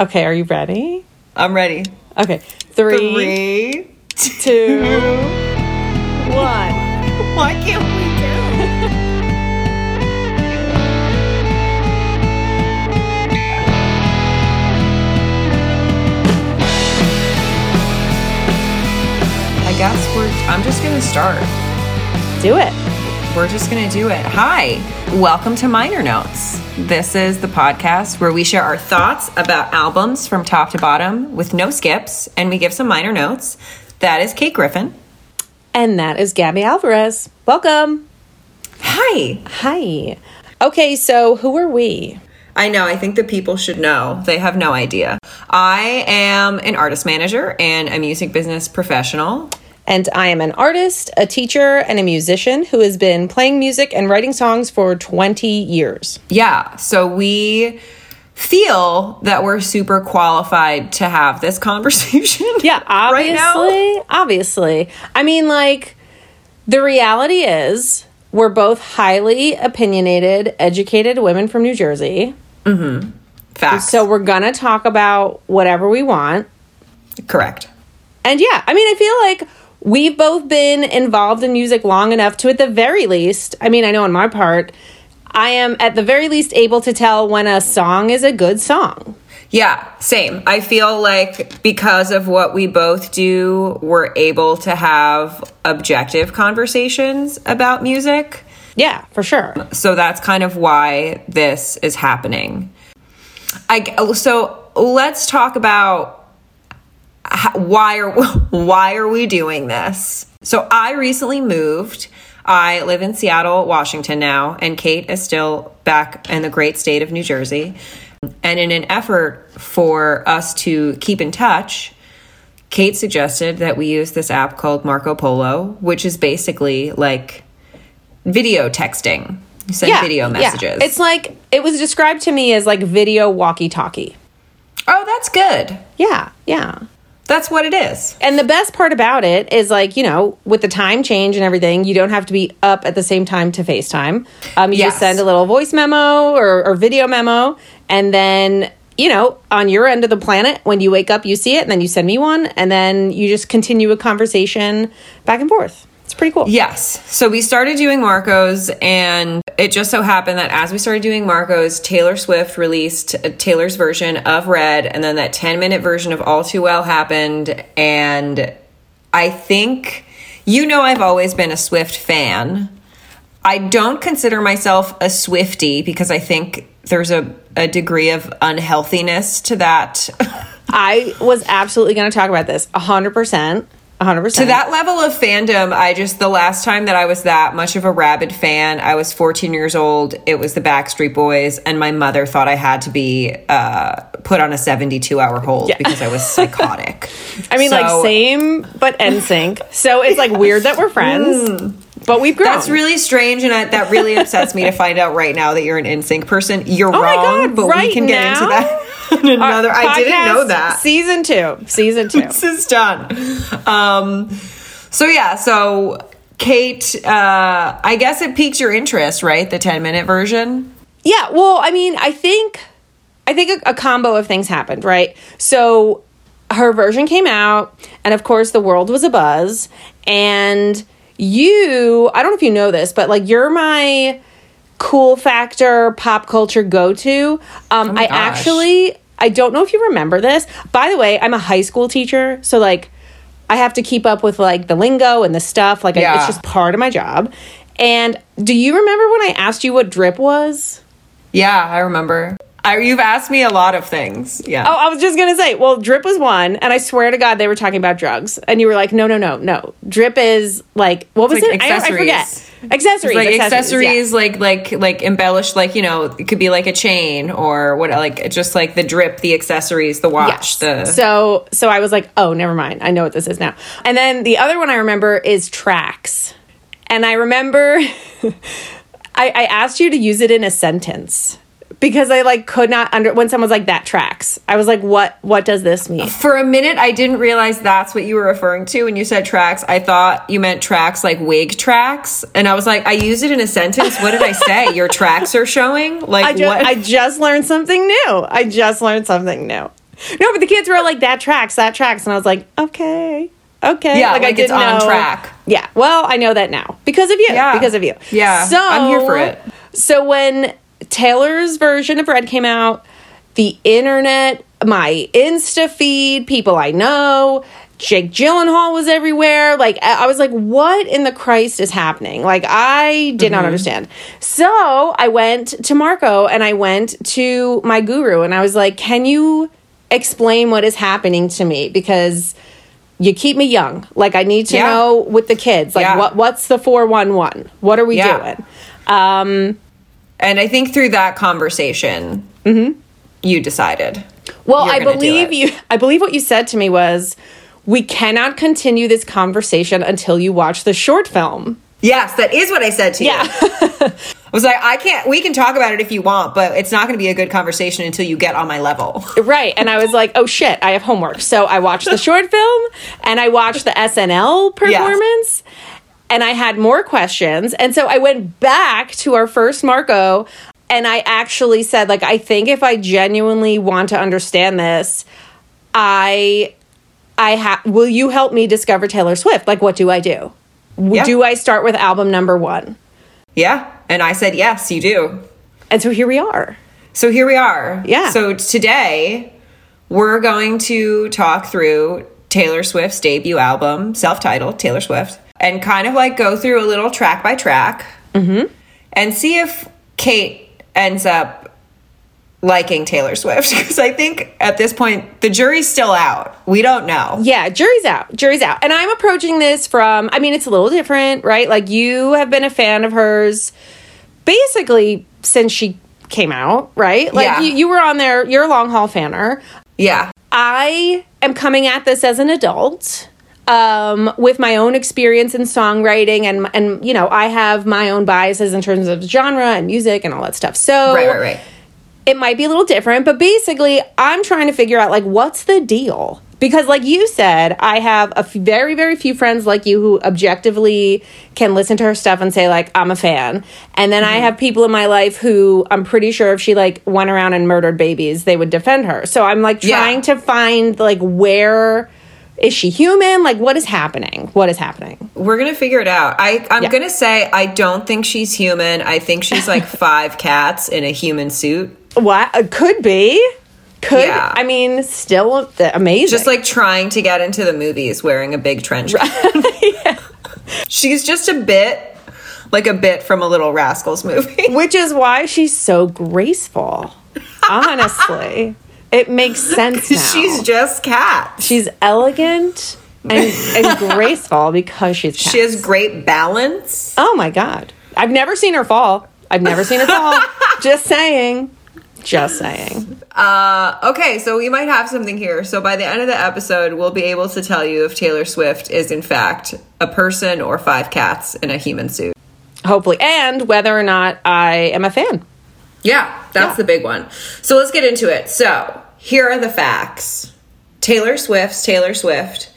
Okay, are you ready? I'm ready. Okay, three, Three. two, one. Why can't we do? I guess we're. I'm just gonna start. Do it. We're just going to do it. Hi, welcome to Minor Notes. This is the podcast where we share our thoughts about albums from top to bottom with no skips, and we give some minor notes. That is Kate Griffin. And that is Gaby Alvarez. Welcome. Hi. Hi. Okay, so who are we? I know, I think the people should know. They have no idea. I am an artist manager and a music business professional. And I am an artist, a teacher, and a musician who has been playing music and writing songs for 20 years. Yeah, so we feel that we're super qualified to have this conversation. Yeah, obviously. right. Obviously. I mean, like, the reality is we're both highly opinionated, educated women from New Jersey. Mm-hmm. Facts. So we're going to talk about whatever we want. correct. And yeah, I mean, I feel like we've both been involved in music long enough to, at the very least, I mean, I know on my part, I am at the very least able to tell when a song is a good song. Yeah, same. I feel like because of what we both do, we're able to have objective conversations about music. Yeah, for sure. So that's kind of why this is happening. I so let's talk about why are why are we doing this? So I recently moved. I live in Seattle, Washington now, and Kate is still back in the great state of New Jersey. And in an effort for us to keep in touch, Kate suggested that we use this app called Marco Polo, which is basically like video texting. You send video messages. It's like, it was described to me as like video walkie talkie. oh, that's good. Yeah, yeah. That's what it is. And the best part about it is like, you know, with the time change and everything, you don't have to be up at the same time to FaceTime. Um, you Yes. just send a little voice memo or, or video memo. And then, you know, on your end of the planet, when you wake up, you see it and then you send me one. And then you just continue a conversation back and forth. It's pretty cool. Yes. So we started doing Marco's, and it just so happened that as we started doing Marco's, Taylor Swift released Taylor's version of Red, and then that 10 minute version of All Too Well happened. And I think, you know, I've always been a Swift fan. I don't consider myself a Swiftie because I think there's a, a degree of unhealthiness to that. I was absolutely going to talk about this 100%. 100%. To that level of fandom, I just the last time that I was that much of a rabid fan, I was 14 years old. It was the Backstreet Boys, and my mother thought I had to be uh, put on a 72 hour hold because I was psychotic. I mean, like, same, but NSYNC. so it's like weird that we're friends, but we've grown. That's really strange, and I, that really upsets me to find out right now that you're an NSYNC person. You're Oh my wrong, God, but we can get into that another. I didn't know that. Season two. Season two. this is done. Um, so yeah, so Kate, uh, I guess it piques your interest, right? The 10 minute version. yeah. Well, I mean, I think, I think a, a combo of things happened, right? So her version came out, and of course, the world was a buzz. And you, I don't know if you know this, but like you're my cool factor pop culture go to. Um, Oh I gosh. actually, I don't know if you remember this. By the way, I'm a high school teacher, so like I have to keep up with like the lingo and the stuff. Like I, it's just part of my job. And do you remember when I asked you what drip was? Yeah, I remember. I, you've asked me a lot of things. Yeah. Oh, I was just gonna say, well, drip was one, and I swear to God, they were talking about drugs, and you were like, no, no, no, no. Drip is like, what was it? I- I, accessories. forget. Accessories, like accessories, accessories, yeah. like like like embellished, like you know, it could be like a chain or what, like just like the drip, the accessories, the watch, the So so I was like, oh, never mind. I know what this is now. And then the other one I remember is tracks. And I remember I, I asked you to use it in a sentence because I like could not under when someone's like that tracks. I was like, what what does this mean? For a minute, I didn't realize that's what you were referring to when you said tracks. I thought you meant tracks like wig tracks, and I was like, I used it in a sentence. What did I say? Your tracks are showing. Like I just what? I just learned something new. I just learned something new. no, but the kids were like, that tracks, that tracks. And I was like, okay, okay. Yeah, like I it's on track. Yeah, well, I know that now because of you. Yeah. Because of you. Yeah, So I'm here for it. So when Taylor's version of Red came out, the internet, my Insta feed, people I know, Jake Gyllenhaal was everywhere. Like I was like, what in the Christ is happening? Like I did Mm-hmm. not understand. So I went to Marco and I went to my guru and I was like, can you explain what is happening to me? Because you keep me young. Like I need to Yeah. know with the kids. Like Yeah. what what's the 411? What are we Yeah. doing? Um And I think through that conversation, you decided. Well, I believe you. I believe what you said to me was, we cannot continue this conversation until you watch the short film. Yes, that is what I said to you. I was like, I can't. We can talk about it if you want, but it's not going to be a good conversation until you get on my level. right. And I was like, oh shit, I have homework. So I watched the short film and I watched the SNL performance. And I had more questions. And so I went back to our first Marco and I actually said, like, I think if I genuinely want to understand this, I I have will you help me discover Taylor Swift? Like what do I do? Yeah. Do I start with album number 1? Yeah, and I said yes, you do. And so here we are. So here we are. Yeah. So today we're going to talk through Taylor Swift's debut album, self-titled Taylor Swift, and kind of like go through a little track by track, mm-hmm. and see if Kate ends up liking Taylor Swift because I think at this point the jury's still out. We don't know. Yeah, jury's out. Jury's out. And I'm approaching this from, I mean, it's a little different, right? Like, you have been a fan of hers basically since she came out, right? Like, Yeah. you, you were on there, you're a long haul fanner. Yeah. I am coming at this as an adult. Um, with my own experience in songwriting and and you know I have my own biases in terms of genre and music and all that stuff. So Right, right, right. it might be a little different, but basically, I'm trying to figure out like what's the deal. Because, like you said, I have a f- very, very few friends like you who objectively can listen to her stuff and say, like, I'm a fan. And then I have people in my life who I'm pretty sure if she, like, went around and murdered babies, they would defend her. So I'm, like, Yeah. trying to find, like, where is she human? Like, what is happening? What is happening? We're gonna figure it out. I, I'm Yeah. gonna say I don't think she's human. I think she's like five cats in a human suit. What? Uh, Could be. Could. Yeah. I mean, still th- amazing. Just like trying to get into the movies wearing a big trench coat. She's just a bit like a bit from a little Rascals movie. Which is why she's so graceful. Honestly, it makes sense she's just cat. she's elegant and, and graceful because she's cat. She has great balance. oh my god, I've never seen her fall. I've never seen her fall. Just saying. Just saying. Uh, okay, so we might have something here. So by the end of the episode, we'll be able to tell you if Taylor Swift is in fact a person or five cats in a human suit. Hopefully, and whether or not I am a fan. Yeah, that's Yeah. the big one. So let's get into it. So here are the facts Taylor Swift's Taylor Swift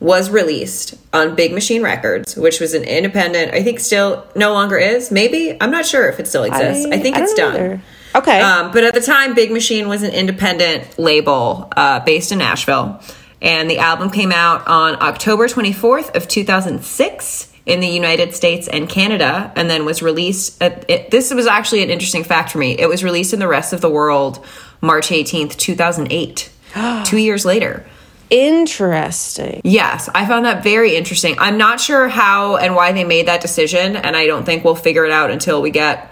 was released on Big Machine Records, which was an independent, I think still no longer is. Maybe. I'm not sure if it still exists. I, think it's done. either. Okay. Um, but at the time, Big Machine was an independent label uh, based in Nashville, and the album came out on October 24th of 2006 in the United States and Canada, and then was released. At, it, this was actually an interesting fact for me. It was released in the rest of the world March 18th, 2008, two years later. Interesting. Yes, I found that very interesting. I'm not sure how and why they made that decision, and I don't think we'll figure it out until we get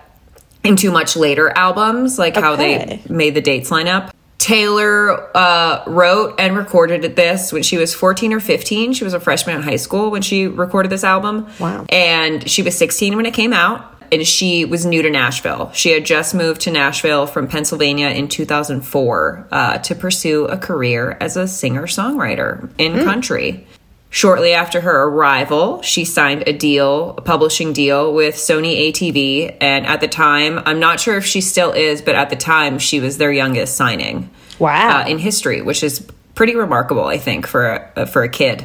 into much later albums, like how they made the dates line up. Taylor uh, wrote and recorded this when she was 14 or 15. She was a freshman in high school when she recorded this album. Wow. And she was 16 when it came out. And she was new to Nashville. She had just moved to Nashville from Pennsylvania in 2004 uh, to pursue a career as a singer songwriter in country. Shortly after her arrival, she signed a deal, a publishing deal with Sony ATV. And at the time, I'm not sure if she still is, but at the time, she was their youngest signing Wow. uh, in history, which is pretty remarkable, I think, for a, for a kid.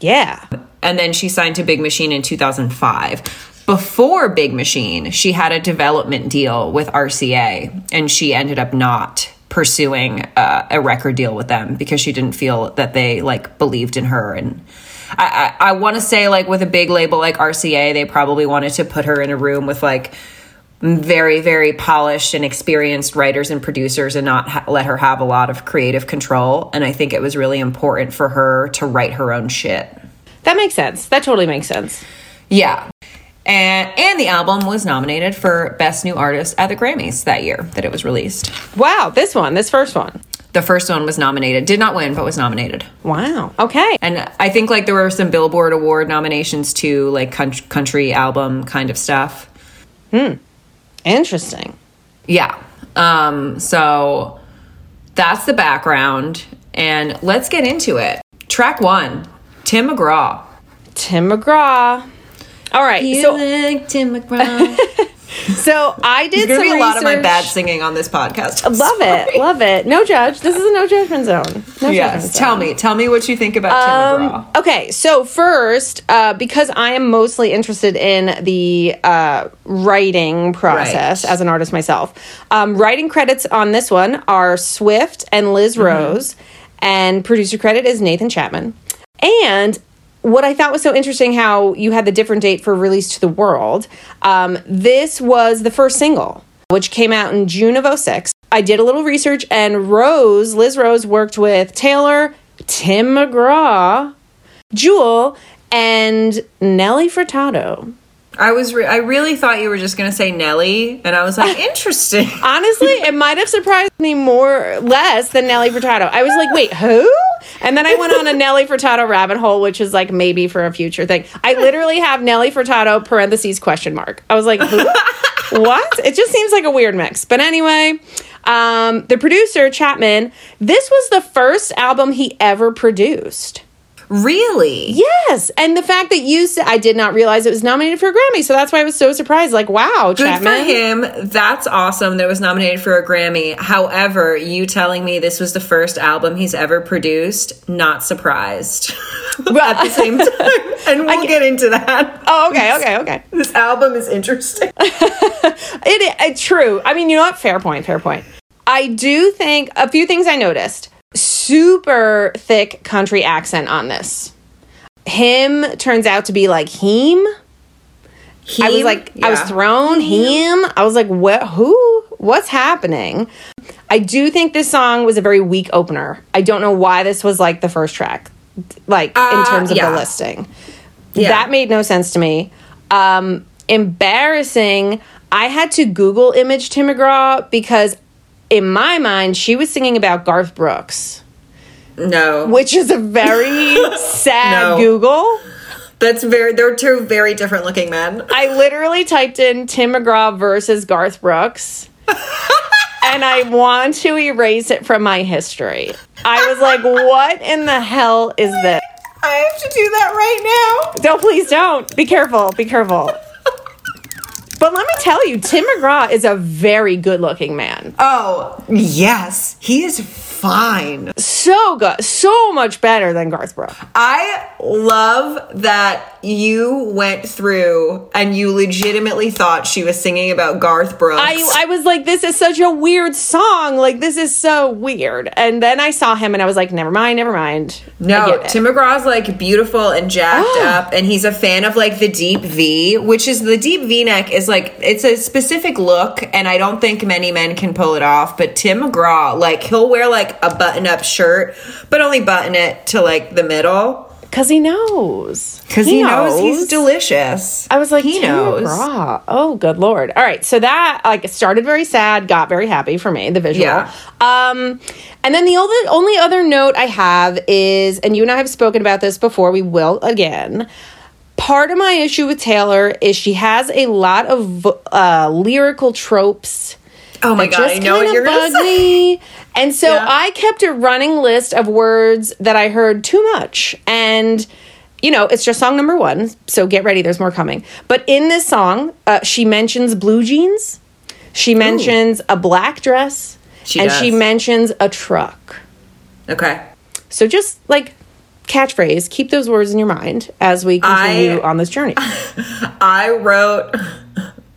yeah. And then she signed to Big Machine in 2005. Before Big Machine, she had a development deal with RCA, and she ended up not pursuing uh, a record deal with them because she didn't feel that they like believed in her and I, I, I want to say like with a big label like RCA they probably wanted to put her in a room with like very very polished and experienced writers and producers and not ha- let her have a lot of creative control and I think it was really important for her to write her own shit. That makes sense. That totally makes sense. Yeah. And, and the album was nominated for Best New Artist at the Grammys that year that it was released. Wow, this one, this first one. The first one was nominated, did not win, but was nominated. Wow. Okay. And I think like there were some Billboard Award nominations too, like country, country album kind of stuff. Hmm. Interesting. Yeah. Um, so that's the background. And let's get into it. Track one Tim McGraw. Tim McGraw. All right. so like Tim McGraw. so I did some be a lot of my bad singing on this podcast. I'm Love it. Love it. No judge. This is a no judgment zone. No Yes. judgment Tell zone. me. Tell me what you think about Tim McGraw. Okay, so first, uh, because I am mostly interested in the uh, writing process Right. as an artist myself, um, writing credits on this one are Swift and Liz Mm-hmm. Rose, and producer credit is Nathan Chapman. And what I thought was so interesting how you had the different date for release to the world. Um, this was the first single, which came out in June of 06. I did a little research, and Rose, Liz Rose, worked with Taylor, Tim McGraw, Jewel, and Nelly Furtado. I was. Re- I really thought you were just gonna say Nelly, and I was like, interesting. Honestly, it might have surprised me more less than Nelly Furtado. I was like, wait, who? And then I went on a Nelly Furtado rabbit hole, which is like maybe for a future thing. I literally have Nelly Furtado parentheses question mark. I was like, who? what? It just seems like a weird mix. But anyway, um, the producer, Chapman, this was the first album he ever produced. Really? Yes, and the fact that you said I did not realize it was nominated for a Grammy, so that's why I was so surprised. Like, wow, Good Chapman. for him. That's awesome that it was nominated for a Grammy. However, you telling me this was the first album he's ever produced, not surprised. At the same time. And we'll get into that. Oh, okay, okay, okay. This album is interesting. It, it true. I mean, you know what? Fair point. Fair point. I do think a few things I noticed. Super thick country accent on this. Him turns out to be like him. I was like, I was Yeah. thrown. Him. I was like, what? Who? What's happening? I do think this song was a very weak opener. I don't know why this was like the first track, like in Uh, terms of yeah. the listing. Yeah. That made no sense to me. Um, embarrassing. I had to Google image Tim McGraw because in my mind she was singing about Garth Brooks, No. which is a very sad No. Google. That's very, they're two very different looking men. I literally typed in Tim McGraw versus Garth Brooks. and I want to erase it from my history. I was like, what in the hell is this? I have to do that right now. Don't, please don't. Be careful. Be careful. But let me tell you, Tim McGraw is a very good looking man. Oh, yes. He is fine. So good. So much better than Garth Brooks. I love that you went through and you legitimately thought she was singing about Garth Brooks. I, I was like, this is such a weird song. Like, this is so weird. And then I saw him and I was like, never mind, never mind. No. Tim McGraw's like beautiful and jacked Oh. up, and he's a fan of like the deep V, which is the deep V neck is like it's a specific look, and I don't think many men can pull it off. But Tim McGraw, like he'll wear like a button up shirt, but only button it to like the middle Because he knows. because he, knows. he's delicious. I was like, he knows. Oh, good lord! All right, so that like started very sad, got very happy for me. The visual. Yeah. Um, and then the only only other note I have is, and you and I have spoken about this before. We will again. Part of my issue with Taylor is she has a lot of uh, lyrical tropes. Oh my god, I know what you're bug me. And so Yeah. I kept a running list of words that I heard too much. And, you know, it's just song number one. So get ready, there's more coming. But in this song, uh, she mentions blue jeans, she mentions a black dress, She and she mentions a truck. Okay. So just like catchphrase, keep those words in your mind as we continue I- on this journey. I wrote,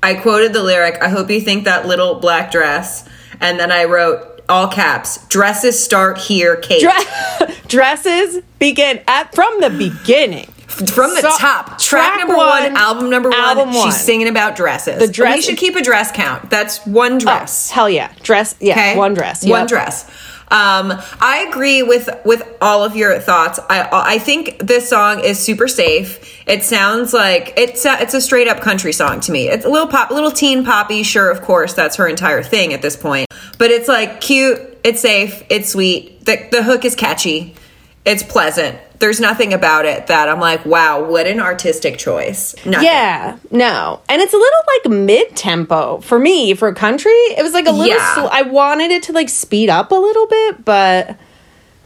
I quoted the lyric, I hope you think that little black dress. And then I wrote, all caps. Dresses start here, Kate. Dre- dresses begin at from the beginning. From the So- top, track, track number one, one, album number one. album one. She's singing about dresses. The dress- We should keep a dress count. That's one oh, dress. Hell yeah, dress. Yeah, Okay, one dress. One dress. Um, I agree with with all of your thoughts. I I think this song is super safe. It sounds like it's a, it's a straight up country song to me. It's a little pop, little teen poppy. Sure, of course, that's her entire thing at this point. But it's like cute. It's safe. It's sweet. The the hook is catchy. It's pleasant. There's nothing about it that I'm like, wow, what an artistic choice. Nothing. Yeah, no, and it's a little like mid tempo for me for country. It was like a little. Yeah. Sl- I wanted it to like speed up a little bit, but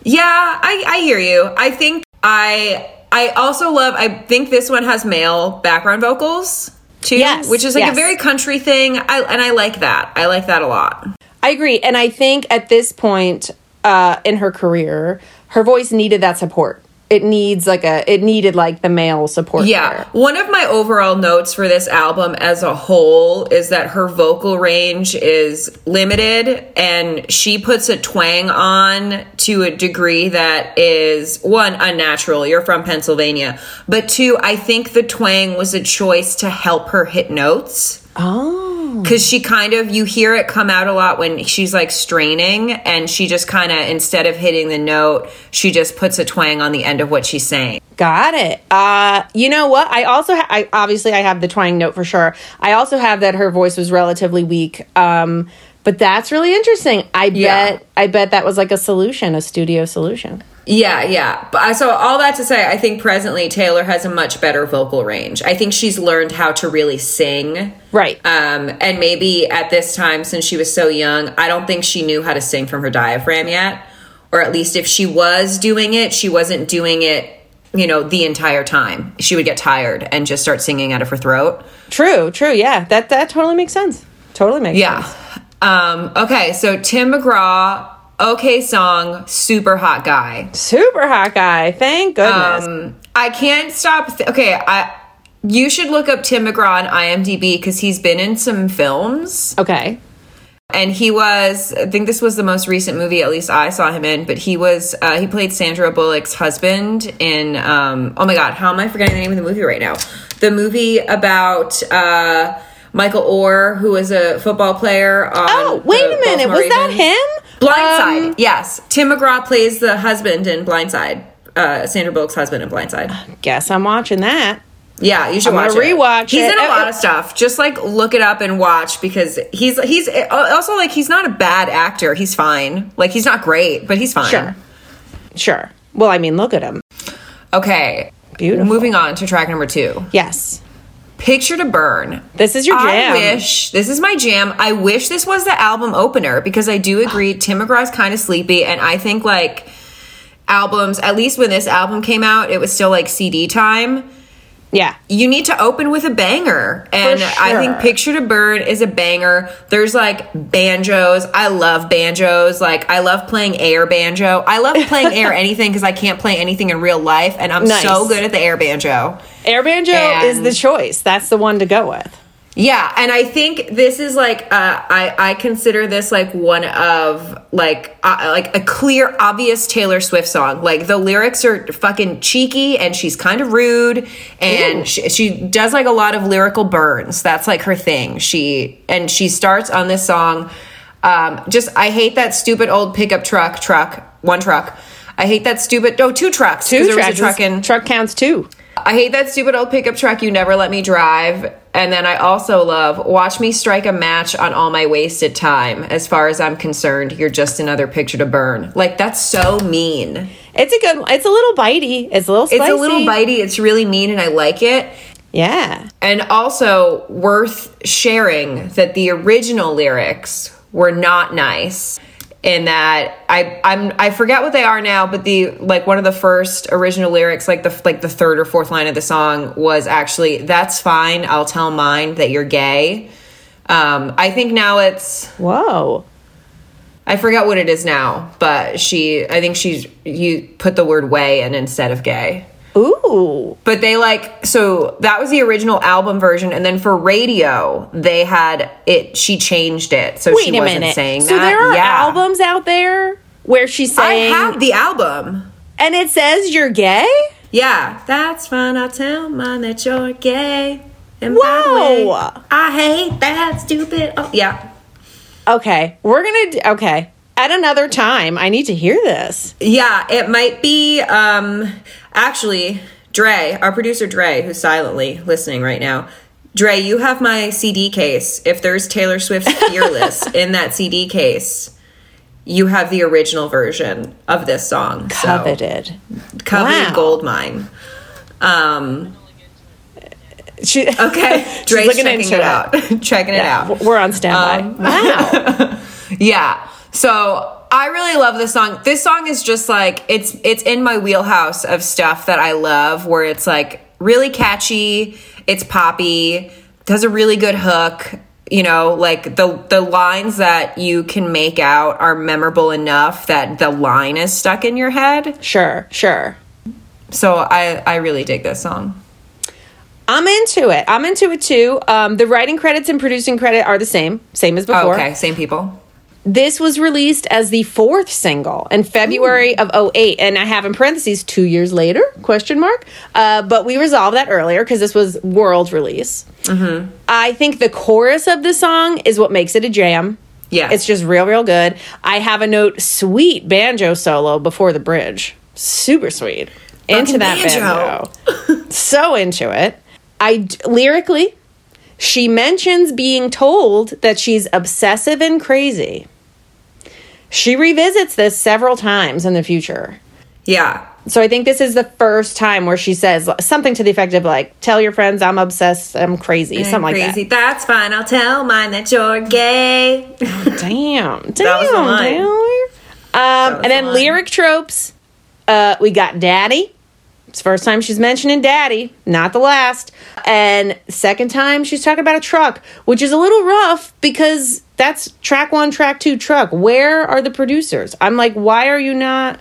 Yeah, I, I hear you. I think I I also love I think this one has male background vocals too. Yes, Which is like yes. a very country thing. I and I like that. I like that a lot. I agree. And I think at this point uh, in her career, her voice needed that support. It needs like a. It needed like the male support. Yeah. One of my overall notes for this album as a whole is that her vocal range is limited and she puts a twang on to a degree that is one unnatural. You're from Pennsylvania. But two, I think the twang was a choice to help her hit notes. Oh. because she kind of you hear it come out a lot when she's like straining and she just kind of instead of hitting the note she just puts a twang on the end of what she's saying Got it. Uh, you know what? I also, ha- I obviously, I have the twang note for sure. I also have that her voice was relatively weak. Um, but that's really interesting. I Yeah. bet, I bet that was like a solution, a studio solution. Yeah yeah but I, so all that to say i think presently taylor has a much better vocal range i think she's learned how to really sing Right. um, and maybe at this time since she was so young i don't think she knew how to sing from her diaphragm yet or at least if she was doing it she wasn't doing it you know the entire time she would get tired and just start singing out of her throat true. True. Yeah. That that totally makes sense. Totally makes Yeah. sense. Um, okay, so Tim McGraw, okay song, super hot guy. Super hot guy. Thank goodness. Um, I can't stop. Th- okay, I you should look up Tim McGraw on IMDb because he's been in some films, okay. and he was. I think this was the most recent movie, at least I saw him in. But he was. Uh, he played Sandra Bullock's husband in. Um, oh my God, how am I forgetting the name of the movie right now? The movie about. Uh, Michael Oher, who is a football player. On Oh, wait a minute. Baltimore Was that Ravens. him? Blindside. Um, yes. Tim McGraw plays the husband in Blindside. Uh, Sandra Bullock's husband in Blindside. guess I'm watching that. Yeah, you should I'm watch it. rewatch He's it. in a Uh, lot uh, of stuff. Just like look it up and watch because he's he's also like he's not a bad actor. He's fine. Like he's not great, but he's fine. Sure. Sure. Well, I mean, look at him. Okay. Beautiful. Moving on to track number two. Yes. Picture to Burn. This is your jam. I wish this is my jam. I wish this was the album opener because I do agree ah. Tim McGraw's kind of sleepy, and I think like albums. At least when this album came out, it was still like CD time. Yeah. You need to open with a banger, and I think. Picture to Burn is a banger. There's like banjos. I love banjos. Like I love playing air banjo. I love playing air anything because I can't play anything in real life, and I'm Nice. so good at the air banjo. Air banjo And- is the choice. That's the one to go with. Yeah, and I think this is like uh, I I consider this like one of like uh, like a clear obvious Taylor Swift song. Like the lyrics are fucking cheeky and she's kind of rude and she, she does like a lot of lyrical burns. That's like her thing. She and she starts on this song um just I hate that stupid old pickup truck truck one truck. I hate that stupid oh two trucks Two trucks was tracks. a truck in truck counts two. I hate that stupid old pickup truck you never let me drive. And then I also love watch me strike a match on all my wasted time. As far as I'm concerned, you're just another picture to burn. Like that's so mean. It's a good. It's a little bitey. It's a little. Spicy. It's a little bitey. It's really mean and I like it. Yeah. And also worth sharing that the original lyrics were not nice. In that I I'm I forget what they are now, but the like one of the first original lyrics, like the like the third or fourth line of the song, was actually "That's fine, I'll tell mine that you're gay." Um, I think now it's Whoa. I forget what it is now, but she I think she's you put the word "way" in instead of "gay." Ooh. But they like so that was the original album version, and then for radio they had it. She changed it, so Wait she wasn't minute. saying so that. So there are yeah. albums out there where she's I saying, have the album. and it says you're gay. Yeah, that's fine. I'll tell mine that you're gay. And Whoa. way, I hate that stupid. Oh, yeah, Okay, we're gonna. Okay, at another time, I need to hear this. yeah. It might be. Um, actually, Dre, our producer Dre, who's silently listening right now. Dre, you have my CD case. If there's Taylor Swift's "Fearless" in that CD case, you have the original version of this song. So, Coveted. coveted Wow. gold mine. Um. She, Okay, Dre's checking it out. checking it out. we're on standby. Um, wow. Yeah. So I really love this song. This song is just like it's it's in my wheelhouse of stuff that I love where it's like really catchy, it's poppy, has a really good hook. You know, like the the lines that you can make out are memorable enough that the line is stuck in your head. Sure, sure. So I I really dig this song. I'm into it. I'm into it too. Um, the writing credits and producing credit are the same, same as Oh, before. okay, same people. This was released as the fourth single in February of 08 and I have in parentheses 2 years later question mark uh, but we resolved that earlier because this was world release. Mm-hmm. I think the chorus of the song is what makes it a jam. Yeah. It's just real real good. I have a note sweet banjo solo before the bridge. Super sweet. Into Fucking that banjo. banjo. so into it. I lyrically she mentions being told that she's obsessive and crazy. She revisits this several times in the future. yeah. So I think this is the first time where she says something to the effect of like, "Tell your friends I'm obsessed, I'm crazy," something like crazy. That's fine. I'll tell mine that you're gay. that. Damn, damn, was the line. Taylor. was Um, and then lyric tropes. Uh, we got "Daddy." It's first time she's mentioning "Daddy," not the last. And second time she's talking about a truck, which is a little rough because that's track one, track two, truck. Where are the producers? I'm like, why are you not?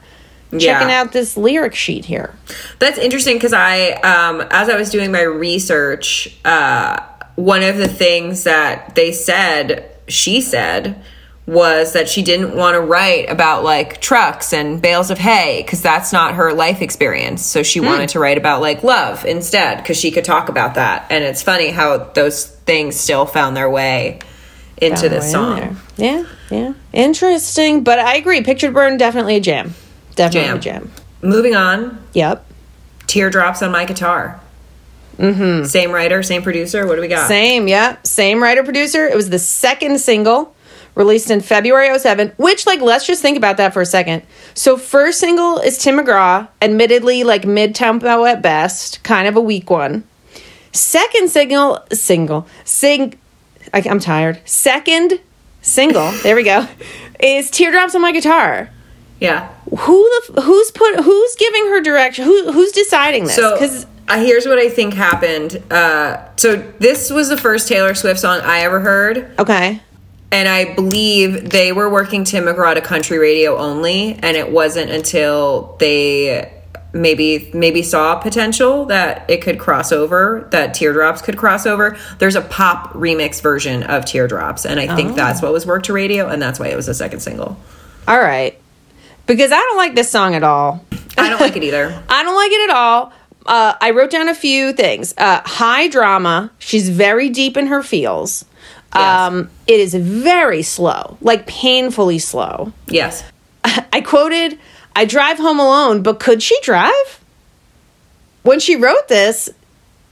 Checking Yeah. out this lyric sheet here. That's interesting because I, um, as I was doing my research, uh, one of the things that they said, she said, was that she didn't want to write about like trucks and bales of hay because that's not her life experience. So she wanted to write about like love instead because she could talk about that. And it's funny how those things still found their way into this in song. there. Yeah, yeah. Interesting, but I agree. Picture to Burn definitely a jam. Definitely Jam. a jam. Moving on, Yep. teardrops on my guitar. Mm-hmm. Same writer, same producer. What do we got? Same, yep. Same writer producer. It was the second single released in February 07, which like let's just think about that for a second. So first single is Tim McGraw, admittedly like mid-tempo at best, kind of a weak one. Second single single sing I, I'm tired. Second single, there we go, is Teardrops on My Guitar. Yeah. who the who's put who's giving her direction who who's deciding this So because uh, here's what I think happened. Uh, so this was the first Taylor Swift song I ever heard, okay and I believe they were working Tim McGraw to country radio only, and it wasn't until they maybe maybe saw potential that it could cross over that teardrops could cross over. There's a pop remix version of teardrops and i think that's what was worked to radio and that's why it was the second single. All right. Because i don't like this song at all. I don't like it either. I don't like it at all. Uh, i wrote down a few things. Uh, high drama. She's very deep in her feels um, it is very slow like painfully slow. Yes. I quoted, I drive home alone, but could she drive? When she wrote this,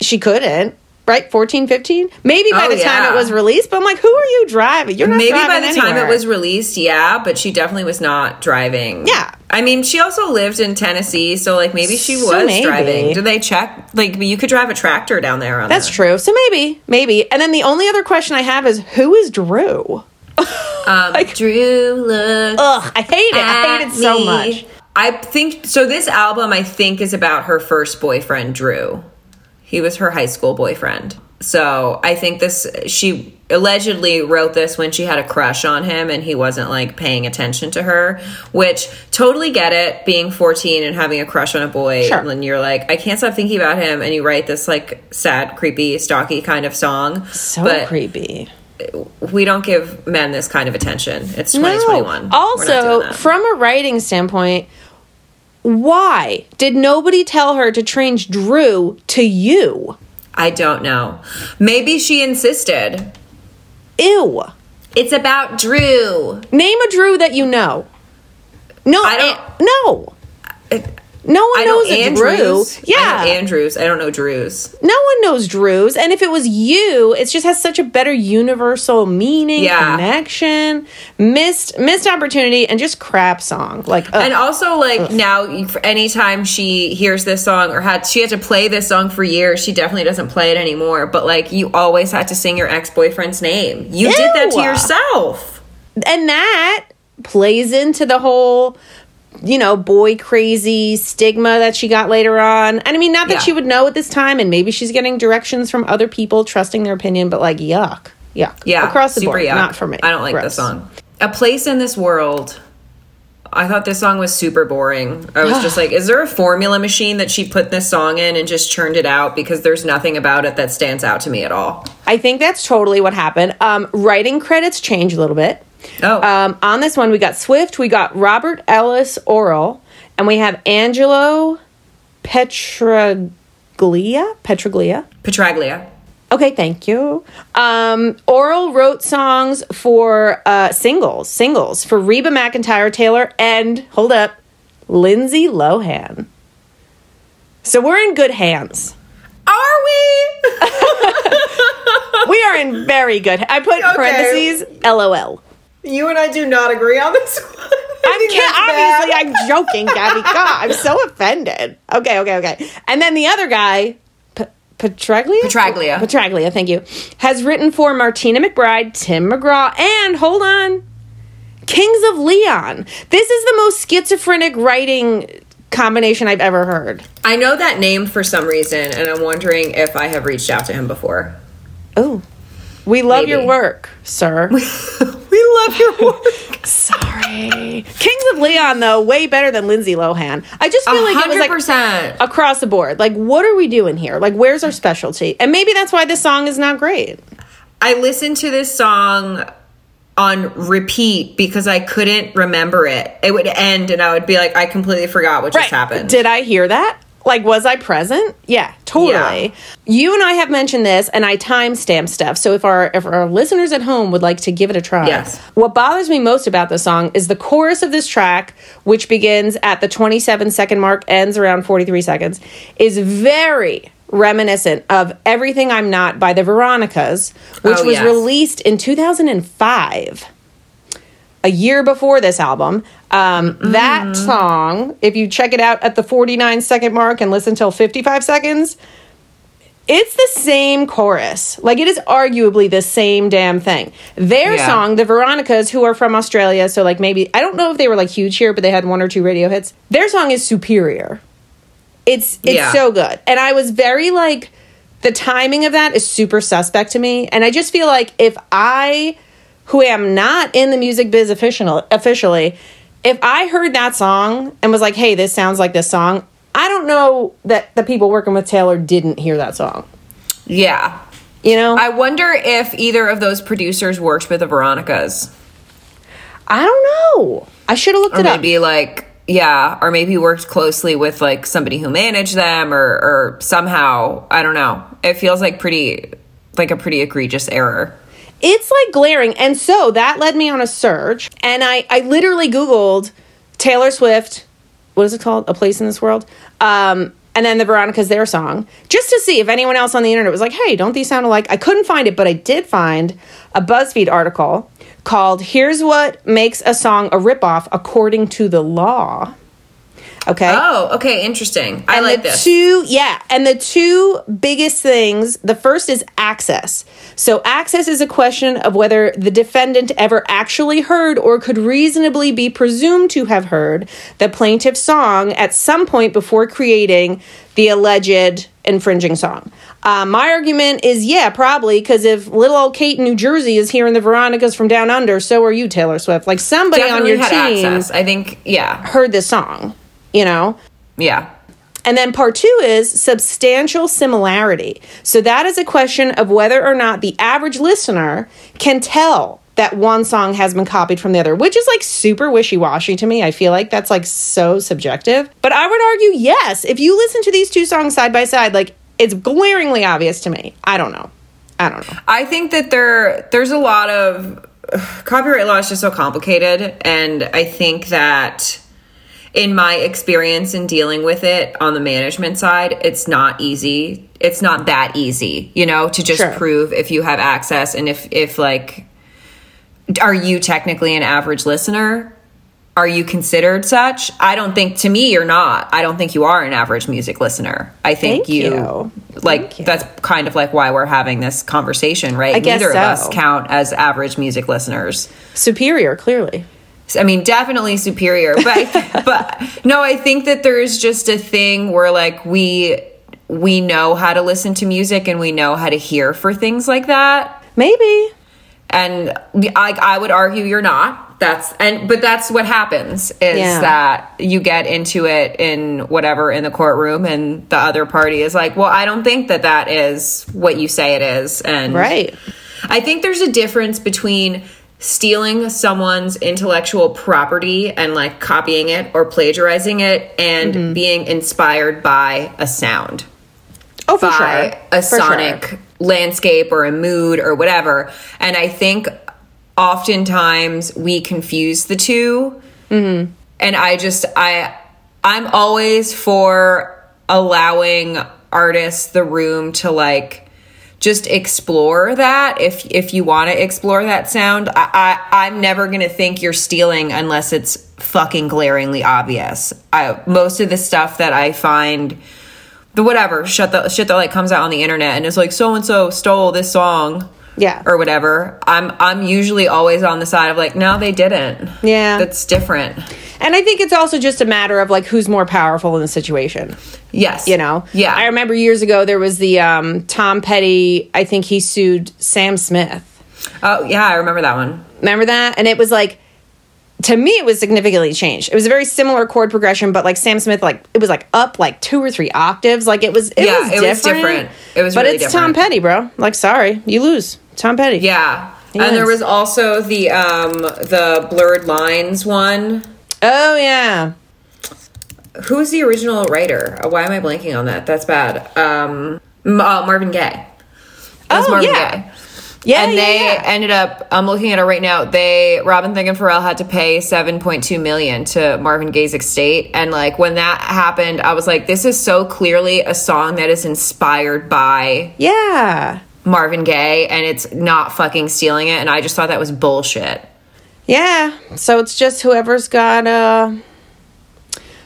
she couldn't, right? 14, 15? Maybe by Oh, the time it was released, but I'm like, who are you driving? You're not Maybe by the time it was released, yeah, but she definitely was not driving. Yeah. I mean, she also lived in Tennessee, so like maybe she So was maybe. driving. Do they check? Like you could drive a tractor down there on That's that. true. So maybe, maybe. And then the only other question I have is who is Drew? Um, Drew, look. Ugh, I hate it. I hate it so me. much. I think so. This album, I think, is about her first boyfriend, Drew. He was her high school boyfriend. So I think this, she allegedly wrote this when she had a crush on him and he wasn't like paying attention to her, which totally get it being 14 and having a crush on a boy. Sure. And you're like, I can't stop thinking about him. And you write this like sad, creepy, stalky kind of song. So but creepy. we don't give men this kind of attention. It's 2021. We're Also, from a writing standpoint, why did nobody tell her to change Drew to you? I don't know. Maybe she insisted. Ew. It's about Drew. Name a Drew that you know. No, I don't- eh, no. No one know knows Andrews. Drew. Yeah. I know Andrews. I don't know Drews. no one knows Drews. And if it was you, it just has such a better universal meaning, Yeah. connection, missed missed opportunity, and just crap song. Like ugh. And also, like now, for anytime she hears this song or had she had to play this song for years, she definitely doesn't play it anymore. But like, you always had to sing your ex boyfriend's name. You did that to yourself. and that plays into the whole you know boy crazy stigma that she got later on and i mean not that Yeah. she would know at this time and maybe she's getting directions from other people trusting their opinion but like yuck yuck Yeah, across the board yuck. not for me I don't like Gross. this song. A place in this world. I thought this song was super boring. I was just like, is there a formula machine that she put this song in and just churned it out? Because there's nothing about it that stands out to me at all. i think that's totally what happened um, writing credits change a little bit Oh, um, on this one we got swift we got robert ellis Orrall and we have angelo petraglia petraglia Petraglia. Okay, thank you. Um, Orrall wrote songs for uh, singles, singles for Reba McEntire, Taylor, and hold up, Lindsay Lohan. So we're in good hands. Are we? We are in very good. I put Okay. parentheses, LOL. You and I do not agree on this one. I'm ki- obviously I'm joking, Gaby. God, I'm so offended. Okay, okay, okay. And then the other guy, P- Petraglia. Petraglia. Petraglia. Thank you. Has written for Martina McBride, Tim McGraw, and hold on, Kings of Leon. This is the most schizophrenic writing combination I've ever heard. I know that name for some reason, and I'm wondering if I have reached out to him before. Oh, we love Maybe. your work, sir. we love your work. Sorry. Kings of Leon, though, way better than Lindsay Lohan. I just feel like it was like 100%. across the board. Like, what are we doing here? Like, where's our specialty? And maybe that's why this song is not great. I listened to this song on repeat because I couldn't remember it. It would end, and I would be like, I completely forgot what just happened. Did I hear that? Like, was I present? Yeah, totally. Yeah. You and I have mentioned this, and I timestamp stuff. So if our if our listeners at home would like to give it a try, Yes. What bothers me most about this song is the chorus of this track, which begins at the 27 second mark, ends around 43 seconds, is very reminiscent of Everything I'm Not by the Veronicas, which Oh, was yes. released in 2005 a year before this album. Um, That song, if you check it out at the 49 second mark and listen till 55 seconds, it's the same chorus. Like it is arguably the same damn thing. Their Yeah. song, the Veronicas, who are from Australia, so like maybe I don't know if they were like huge here, but they had one or two radio hits. Their song is superior. It's it's Yeah. so good. And I was very like the timing of that is super suspect to me. And I just feel like if I who am not in the music biz official, officially, if I heard that song and was like, hey, this sounds like this song, I don't know that the people working with Taylor didn't hear that song. yeah. You know? I wonder if either of those producers worked with the Veronicas. I don't know. I should have looked Or it up. maybe like yeah, or maybe worked closely with like somebody who managed them or or somehow, I don't know. It feels like pretty like a pretty egregious error. It's like glaring. And so that led me on a search. And I, I literally Googled Taylor Swift, what is it called? A Place in This World. Um, and then the Veronica's Their song, just to see if anyone else on the internet was like, hey, don't these sound alike? I couldn't find it, but I did find a BuzzFeed article called Here's What Makes a Song a Ripoff According to the Law. Okay. Oh, okay, interesting. I And like the this. Two, yeah, and the two biggest things. The first is access. So access is a question of whether the defendant ever actually heard or could reasonably be presumed to have heard the plaintiff's song at some point before creating the alleged infringing song. Uh, my argument is yeah, probably because if little old Kate in New Jersey is hearing the Veronicas from down under, so are you, Taylor Swift. Like somebody Definitely on your team access. I think, yeah, heard this song, you know? yeah. And then part two is substantial similarity. So that is a question of whether or not the average listener can tell that one song has been copied from the other, which is like super wishy washy to me. I feel like that's like so subjective. But I would argue yes. If you listen to these two songs side by side, like it's glaringly obvious to me. I don't know. I don't know. I think that there there's a lot of copyright law is just so complicated, and I think that in my experience in dealing with it on the management side, it's not easy. It's not that easy, you know, to just Sure. prove if you have access and if if like are you technically an average listener? Are you considered such? I don't think to me you're not. I don't think you are an average music listener. I think Thank you. like you. that's kind of like why we're having this conversation, right? I guess Neither of us count as average music listeners. Superior, clearly. I mean, definitely superior, but but no, I think that there's just a thing where like we we know how to listen to music and we know how to hear for things like that. Maybe. And I I would argue you're not. That's and but that's what happens is Yeah. that you get into it in whatever in the courtroom and the other party is like, "Well, I don't think that that is what you say it is." And Right. I think there's a difference between stealing someone's intellectual property and like copying it or plagiarizing it and Mm-hmm. being inspired by a sound, Oh, for by sure. a For sonic sure. landscape or a mood or whatever. And I think oftentimes we confuse the 2 Mm-hmm. And I just I I'm always for allowing artists the room to like just explore that if if you want to explore that sound. I, I i'm never gonna think you're stealing unless it's fucking glaringly obvious. I, most of the stuff that i find the whatever shit that shit that like comes out on the internet and it's like so and so stole this song Yeah. or whatever i'm i'm usually always on the side of like no they didn't Yeah. that's different And I think it's also just a matter of like who's more powerful in the situation. yes You know? yeah I remember years ago there was the um, Tom Petty, I think he sued Sam Smith. oh yeah i remember that one Remember that? And it was like, to me, it was significantly changed. It was a very similar chord progression, but like Sam Smith, like it was like up like two or three octaves. Like it was, it Yeah, was it was different. different. It was but really it's Tom. Petty, bro. Like, sorry, you lose. Tom Petty. Yeah. Yes. And there was also the um the blurred lines one. Oh yeah. Who's the original writer? Uh, Why am I blanking on that? That's bad. Um uh, Marvin Gaye. Oh, Marvin yeah. Gaye. Yeah. and yeah, they yeah. ended up I'm looking at it right now. They Robin Thicke and Pharrell had to pay 7.2 million to Marvin Gaye's estate and like when that happened I was like this is so clearly a song that is inspired by yeah. Marvin Gaye and it's not fucking stealing it and I just thought that was bullshit. Yeah. So it's just whoever's got uh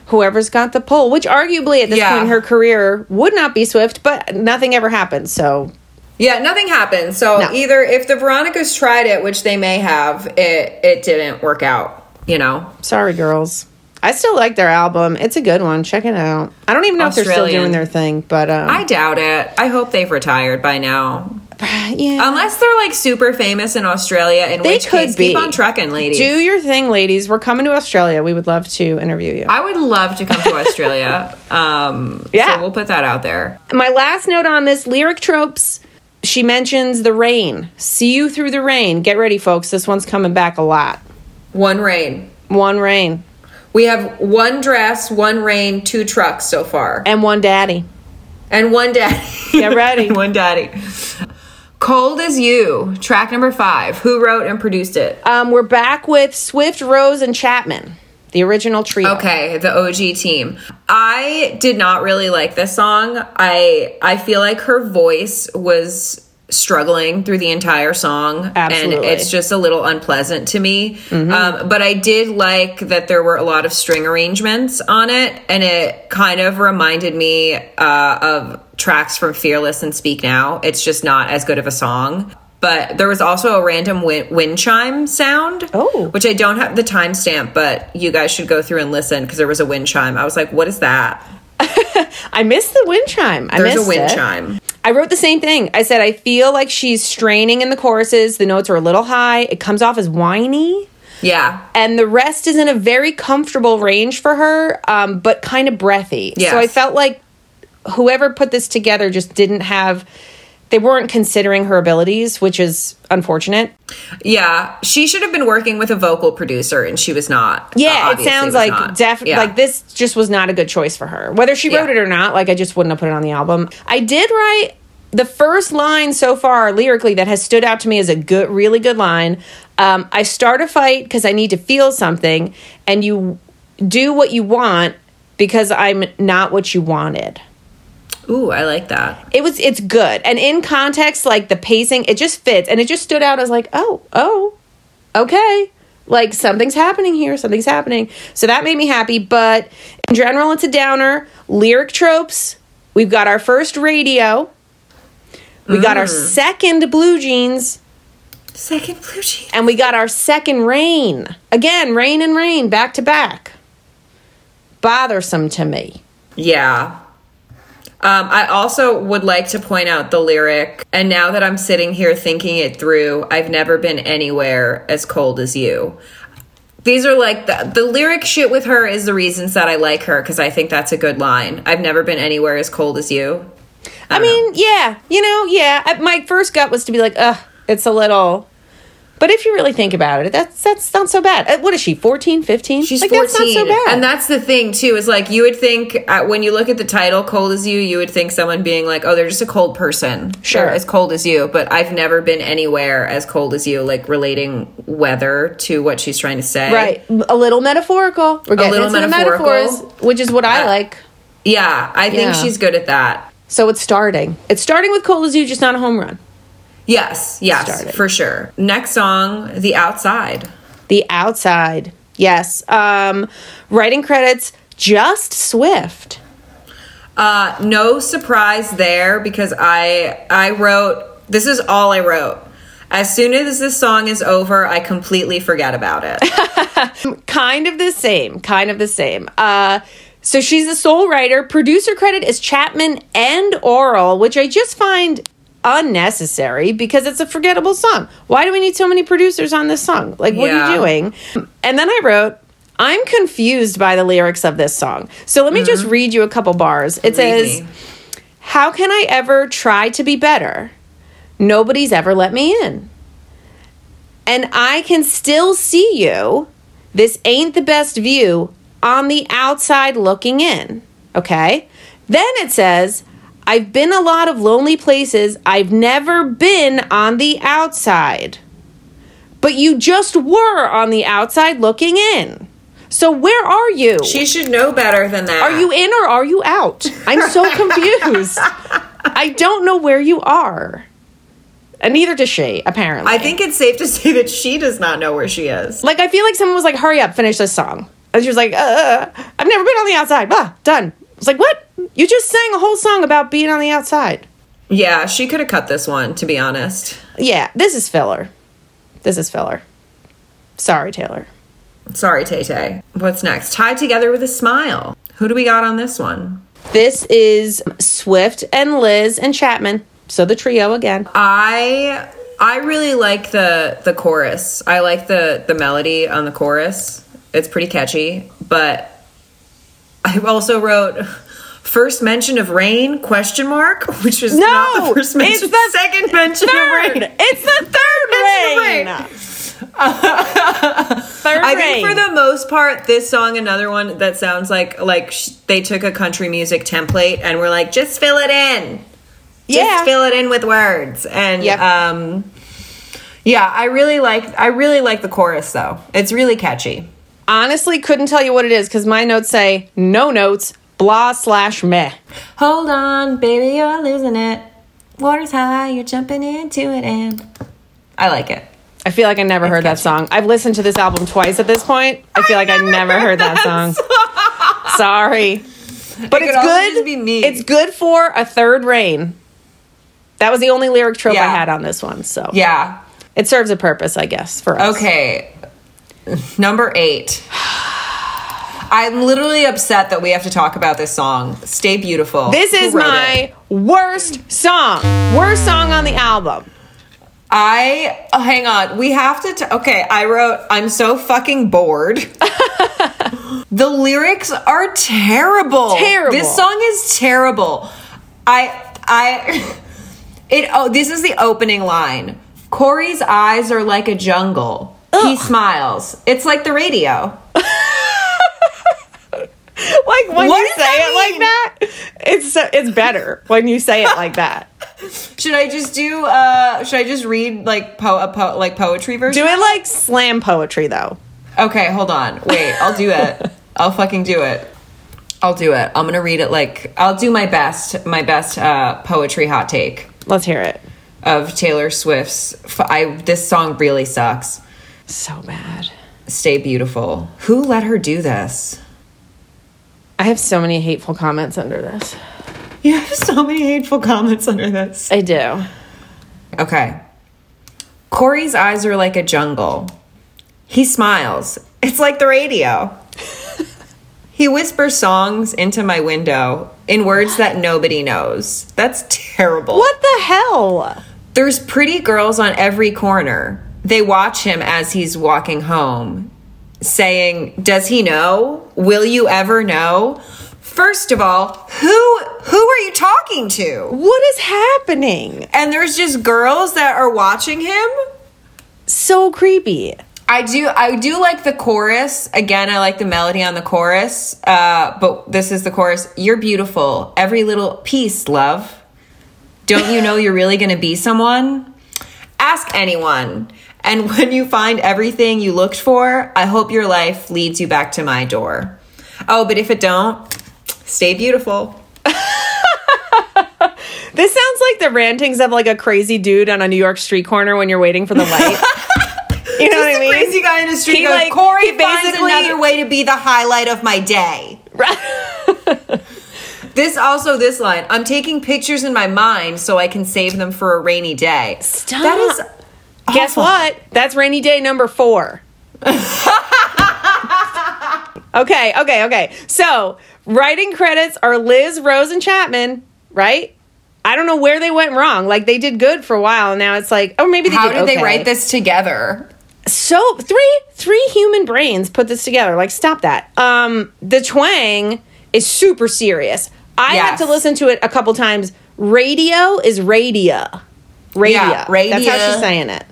whoever's got the pull, which arguably at this Yeah. point in her career would not be Swift, but nothing ever happened. So Yeah, nothing happened. So No. either if the Veronicas tried it, which they may have, it it didn't work out. You know, sorry, girls. I still like their album. It's a good one. Check it out. I don't even know if they're still doing their thing, but um, I doubt it. I hope they've retired by now, yeah. unless they're like super famous in Australia. In They which could case, be. keep on trucking, ladies. Do your thing, ladies. We're coming to Australia. We would love to interview you. I would love to come to Australia. Um, Yeah. so we'll put that out there. My last note on this lyric tropes. She mentions the rain. See you through the rain. Get ready, folks. This one's coming back a lot. One rain. One rain We have one dress, one rain, two trucks so far, and one daddy. and one daddy. Get ready. one daddy. Cold as You, track number five. Who wrote and produced it? Um, we're back with Swift, Rose, and Chapman, the original trio. Okay, the OG team. I did not really like this song. I I feel like her voice was struggling through the entire song Absolutely. and it's just a little unpleasant to me um, but i did like that there were a lot of string arrangements on it and it kind of reminded me uh, of tracks from fearless and speak now it's just not as good of a song but there was also a random wind, wind chime sound Oh. which i don't have the timestamp but you guys should go through and listen because there was a wind chime i was like what is that I missed the wind chime. I There's missed a wind it. chime. I wrote the same thing. I said I feel like she's straining in the choruses. The notes are a little high. It comes off as whiny. Yeah. and the rest is in a very comfortable range for her, um, but kind of breathy. Yes. So I felt like whoever put this together just didn't have. They weren't considering her abilities, which is unfortunate. Yeah. She should have been working with a vocal producer and she was not. Yeah, Uh, it sounds like definitely Yeah. like this just was not a good choice for her. Whether she wrote Yeah. it or not, like I just wouldn't have put it on the album. I did write the first line so far lyrically that has stood out to me as a good, really good line. Um, I start a fight because I need to feel something, and you do what you want because I'm not what you wanted. Ooh, I like that. It was it's good. And in context, like the pacing, it just fits. And it just stood out as like, oh, oh, okay. Like something's happening here, something's happening. So that made me happy. But in general, it's a downer. Lyric tropes. We've got our first radio. We got our mm. second blue jeans. Second blue jeans. And we got our second rain. Again, rain and rain back to back. Bothersome to me. Yeah. Um, I also would like to point out the lyric, and now that I'm sitting here thinking it through, I've never been anywhere as cold as you. These are like the, the lyric shit with her is the reasons that I like her because I think that's a good line. I've never been anywhere as cold as you. I mean, yeah, you know, yeah. I- My first gut was to be like, ugh, it's a little. But if you really think about it, that's that's not so bad. Uh, What is she, 14, 15? She's like, 14. That's not so bad. And that's the thing, too, is like you would think uh, when you look at the title, Cold as You, you would think someone being like, oh, they're just a cold person. Sure. They're as cold as you. But I've never been anywhere as cold as you, like relating weather to what she's trying to say. right. A little metaphorical. We're getting little into metaphorical. metaphors, which is what I Uh, like. Yeah, I think Yeah. she's good at that. So it's starting. It's starting with Cold as You, just not a home run. Yes, yes, Started. for sure. Next song, The Outside. The Outside. Yes. Um, writing credits, just Swift. Uh, no surprise there because I I wrote this is all I wrote. As soon as this song is over, I completely forget about it. kind of the same kind of the same uh so she's the sole writer producer credit is chapman and Orrall which i just find unnecessary because it's a forgettable song why do we need so many producers on this song like what are you doing and then i wrote i'm confused by the lyrics of this song so let me just read you a couple bars it Mm-hmm. Read says me. how can i ever try to be better nobody's ever let me in and I can still see you. This ain't the best view on the outside looking in. Okay? Then it says, I've been a lot of lonely places. I've never been on the outside. But you just were on the outside looking in. So where are you? She should know better than that. Are you in or are you out? I'm so confused. I don't know where you are. And neither does she, apparently. I think it's safe to say that she does not know where she is. Like I feel like someone was like, "Hurry up, finish this song," and she was like, uh, "I've never been on the outside." Ah, done. It's like, what? You just sang a whole song about being on the outside. Yeah, she could have cut this one, to be honest. Yeah, this is filler. This is filler. Sorry, Taylor. Sorry, Tay Tay. What's next? Tied together with a smile. Who do we got on this one? This is Swift and Liz and Chapman. So the trio again. I I really like the the chorus. I like the the melody on the chorus. It's pretty catchy, but I also wrote first mention of rain question mark, which is not No, the first mention. it's the second mention Third. of rain. It's the third Mention of rain. third I rain. think for the most part, this song, another one that sounds like like sh- they took a country music template and were like, just fill it in. Just yeah. fill it in with words. And Yep. um yeah, I really like I really like the chorus though. It's really catchy. Honestly, couldn't tell you what it is because my notes say no notes, blah slash meh. Hold on, baby, you're losing it. Water's high, you're jumping into it and I like it. I feel like I never heard that song. I've listened to this album twice at this point. I feel like I never heard that song. Sorry. But It it's good. just be me. It's good for a third rain. That was the only lyric trope I had on this one. So Yeah. it serves a purpose, I guess, for us. Okay. Number eight. I'm literally upset that we have to talk about this song. Stay beautiful. This is my it? worst song. Worst song on the album. I oh, hang on. We have to. T- okay, I wrote. I'm so fucking bored. the lyrics are terrible. Terrible. This song is terrible. I I it. Oh, this is the opening line. Corey's eyes are like a jungle. He smiles. It's like the radio. Like when What you say it like that, it's so, it's better when you say it like that. Should I just do? uh Should I just read like po, a po like poetry version? Do it like slam poetry though. Okay, hold on. Wait, I'll do it. I'll fucking do it. I'll do it. I'm gonna read it like I'll do my best. My best uh, poetry hot take Let's hear it. of Taylor Swift's. f- I this song really sucks. So bad. Stay beautiful. Who let her do this? I have so many hateful comments under this. You have so many hateful comments under this. I do. Okay. Corey's eyes are like a jungle. He smiles. It's like the radio. he whispers songs into my window in words that nobody knows. That's terrible. What the hell? There's pretty girls on every corner. They watch him as he's walking home, saying, "Does he know? Will you ever know?" First of all, who who are you talking to? What is happening? And there's just girls that are watching him? So creepy. I do I do like the chorus. Again, I like the melody on the chorus. Uh, but this is the chorus. You're beautiful. Every little piece, love. Don't you know you're really gonna be someone? Ask anyone. And when you find everything you looked for, I hope your life leads you back to my door. Oh, but if it don't, stay beautiful. This sounds like the rantings of like a crazy dude on a New York street corner when you're waiting for the light. you know what I Just mean? crazy guy in the street He, goes, like, Corey he finds another way to be the highlight of my day. This also this line. I'm taking pictures in my mind so I can save them for a rainy day. Stop. That is Guess what? That's rainy day number four. okay, okay, okay. So, writing credits are Liz, Rose, and Chapman, right? I don't know where they went wrong. Like they did good for a while, and now it's like, oh, maybe they How did, did they write this together? So three three human brains put this together. Like stop that. Um, the twang is super serious. I had Yes. to listen to it a couple times. Radio is radio. Radio. Yeah, radio. That's how she's saying it.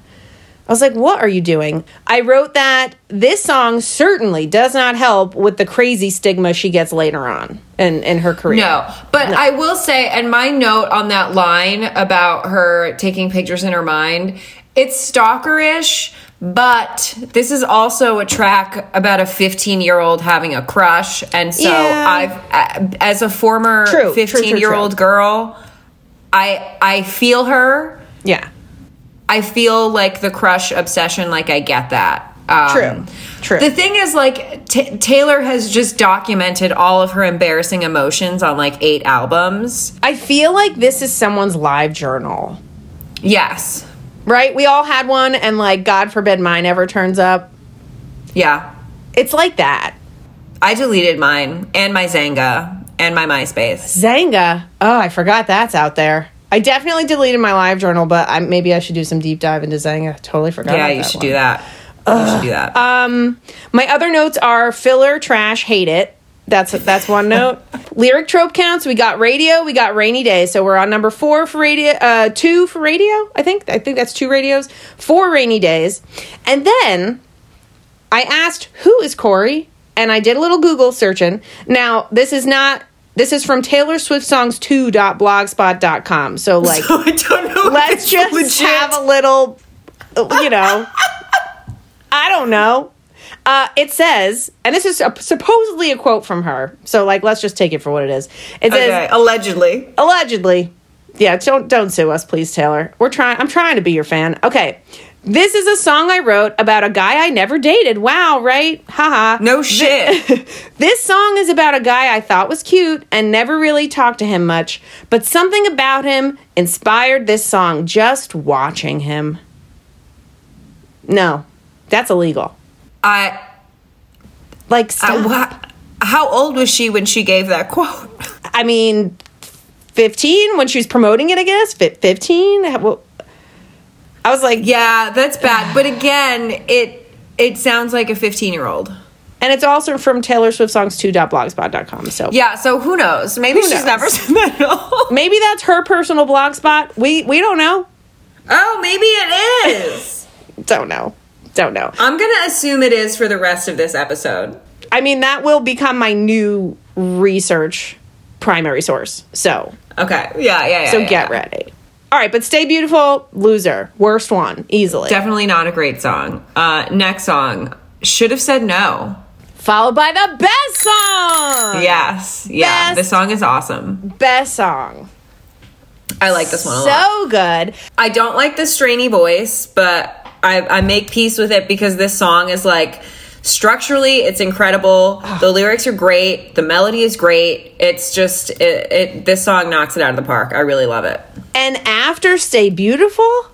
I was like, what are you doing? I wrote that this song certainly does not help with the crazy stigma she gets later on in, in her career. No, but I will say, and my note on that line about her taking pictures in her mind, it's stalkerish, but this is also a track about a 15 year old having a crush. And so Yeah. I've, as a former True, true, true, 15 year old girl, I, I feel her. Yeah. I feel like the crush obsession, like I get that. Um, True. True. The thing is, like, Ta Taylor has just documented all of her embarrassing emotions on like eight albums. I feel like this is someone's live journal. Yes. Right? We all had one, and like, God forbid mine ever turns up. Yeah. It's like that. I deleted mine and my Xanga and my MySpace. Xanga. Oh, I forgot that's out there. I definitely deleted my live journal, but I, maybe I should do some deep dive into I Totally forgot. Yeah, you should do that. you should do that. Um, my other notes are filler, trash, hate it. That's that's one note. Lyric trope counts. We got radio. We got rainy day. So we're on number four for radio. Uh, two for radio. I think. I think that's two radios. Four rainy days, and then I asked who is Corey, and I did a little Google searching. Now this is not. This is from Taylor Swift songs 2.blogspot.com. So like I don't know. let's just legit. have a little you know i don't know uh, it says and this is a, supposedly a quote from her so like let's just take it for what it is it says Okay, allegedly. allegedly yeah don't don't sue us please taylor we're trying i'm trying to be your fan okay this is a song i wrote about a guy i never dated wow right haha No shit. this song is about a guy I thought was cute and never really talked to him much, but something about him inspired this song just watching him. No, that's illegal. I, Like, I, stop. what? How old was she when she gave that quote? I mean, 15 when she was promoting it, I guess. 15? Well, I was like, Yeah, that's bad. But again, it it sounds like a 15 year old. and it's also from Taylor Swift Songs 2.blogspot.com. So Yeah, so who knows? Maybe Who she's knows? never said that at all. maybe that's her personal blog spot. We we don't know. Oh, maybe it is. Don't know. Don't know. I'm gonna assume it is for the rest of this episode. I mean, that will become my new research primary source. So Okay. Yeah, yeah, yeah. so yeah, get yeah. ready. All right, but Stay Beautiful, loser, worst one, easily. Definitely not a great song. Uh, next song, should have said no. Followed by the best song. Yes, yeah. Best. The song is awesome. Best song. I like this one a lot. So good. I don't like the strainy voice, but I, I make peace with it because this song is like structurally it's incredible. Ah. the lyrics are great. The melody is great. It's just it, it. This song knocks it out of the park. I really love it. And after Stay Beautiful,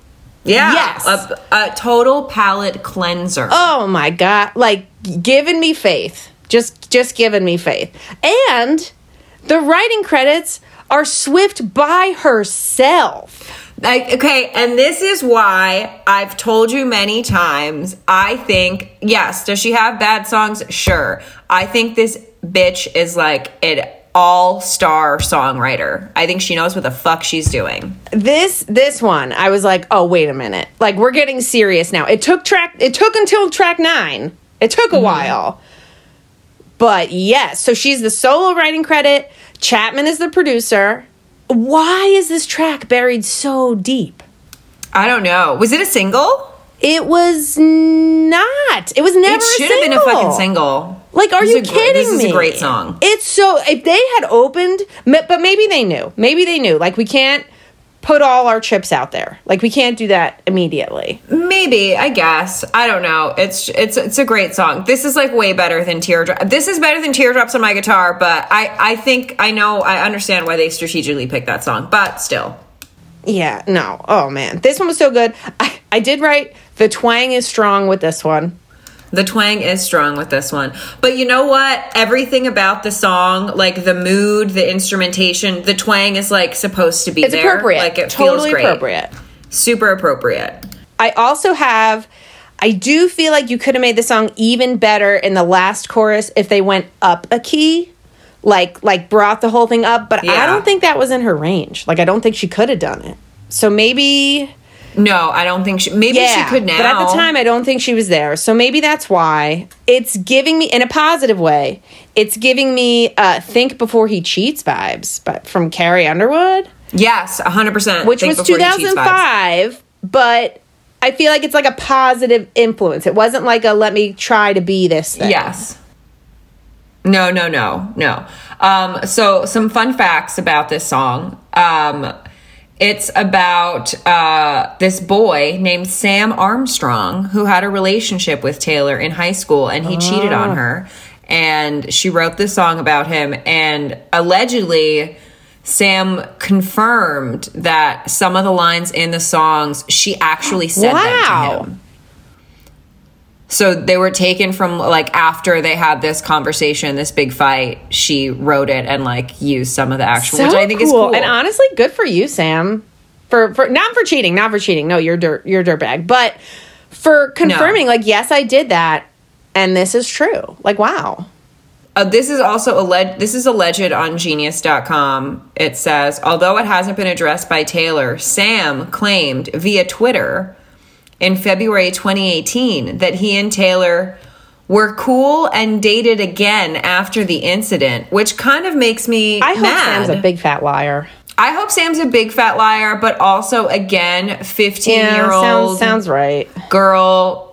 Yeah, Yes. a, a total palate cleanser. oh my god, like giving me faith. Just just giving me faith. And the writing credits are Swift by herself. Like, okay, and this is why I've told you many times. I think, yes, does she have bad songs? Sure. I think this bitch is like an all star songwriter. I think she knows what the fuck she's doing. This this one, I was like, "Oh, wait a minute. Like we're getting serious now." It took track it took until track 9. It took a mm-hmm. while. But yes, so she's the solo writing credit. Chapman is the producer. Why is this track buried so deep? I don't know. Was it a single? It was not. It was never. It should have been a fucking single. Like, are you is a gr- kidding This is a great song. It's so. If they had opened, but maybe they knew. Maybe they knew. Like, we can't put all our chips out there. Like, we can't do that immediately. Maybe, I guess. I don't know. It's it's it's a great song. This is like way better than Teardrop. This is better than Teardrops on my guitar, but I I think I know I understand why they strategically picked that song, but still. Yeah. No. Oh man, this one was so good. I, I did write the twang is strong with this one. The twang is strong with this one. But you know what? Everything about the song, like the mood, the instrumentation, the twang is like supposed to be It's there. appropriate. Like it totally feels great. appropriate. Super appropriate. I also have. I do feel like you could have made the song even better in the last chorus if they went up a key, like like brought the whole thing up. But I don't think that was in her range. Like I don't think she could have done it. So maybe No, I don't think she maybe yeah, she could now. but at the time I don't think she was there. So maybe that's why it's giving me in a positive way. It's giving me uh, "Think Before He Cheats" vibes, but from Carrie Underwood. Yes, 100%. which Think was Before You Cheat vibes. 2005 but i feel like it's like a positive influence it wasn't like a let me try to be this thing Yes. No, no, no, no. Um, so some fun facts about this song. Um, it's about uh, this boy named Sam Armstrong who had a relationship with Taylor in high school and he cheated on her. And she wrote this song about him. And allegedly, Sam confirmed that some of the lines in the songs she actually said them to him. So they were taken from like after they had this conversation, this big fight. She wrote it and like used some of the actual, which I think is cool. and honestly good for you sam for for not for cheating not for cheating no you're dirt you're dirtbag but for confirming like yes i did that and this is true like wow Uh, this is also alleged. This is alleged on Genius.com. It says, although it hasn't been addressed by Taylor, Sam claimed via Twitter in February 2018 that he and Taylor were cool and dated again after the incident, which kind of makes me i hope mad. sam's a big fat liar I hope Sam's a big fat liar, but also again, 15 yeah year old sounds sounds, right girl.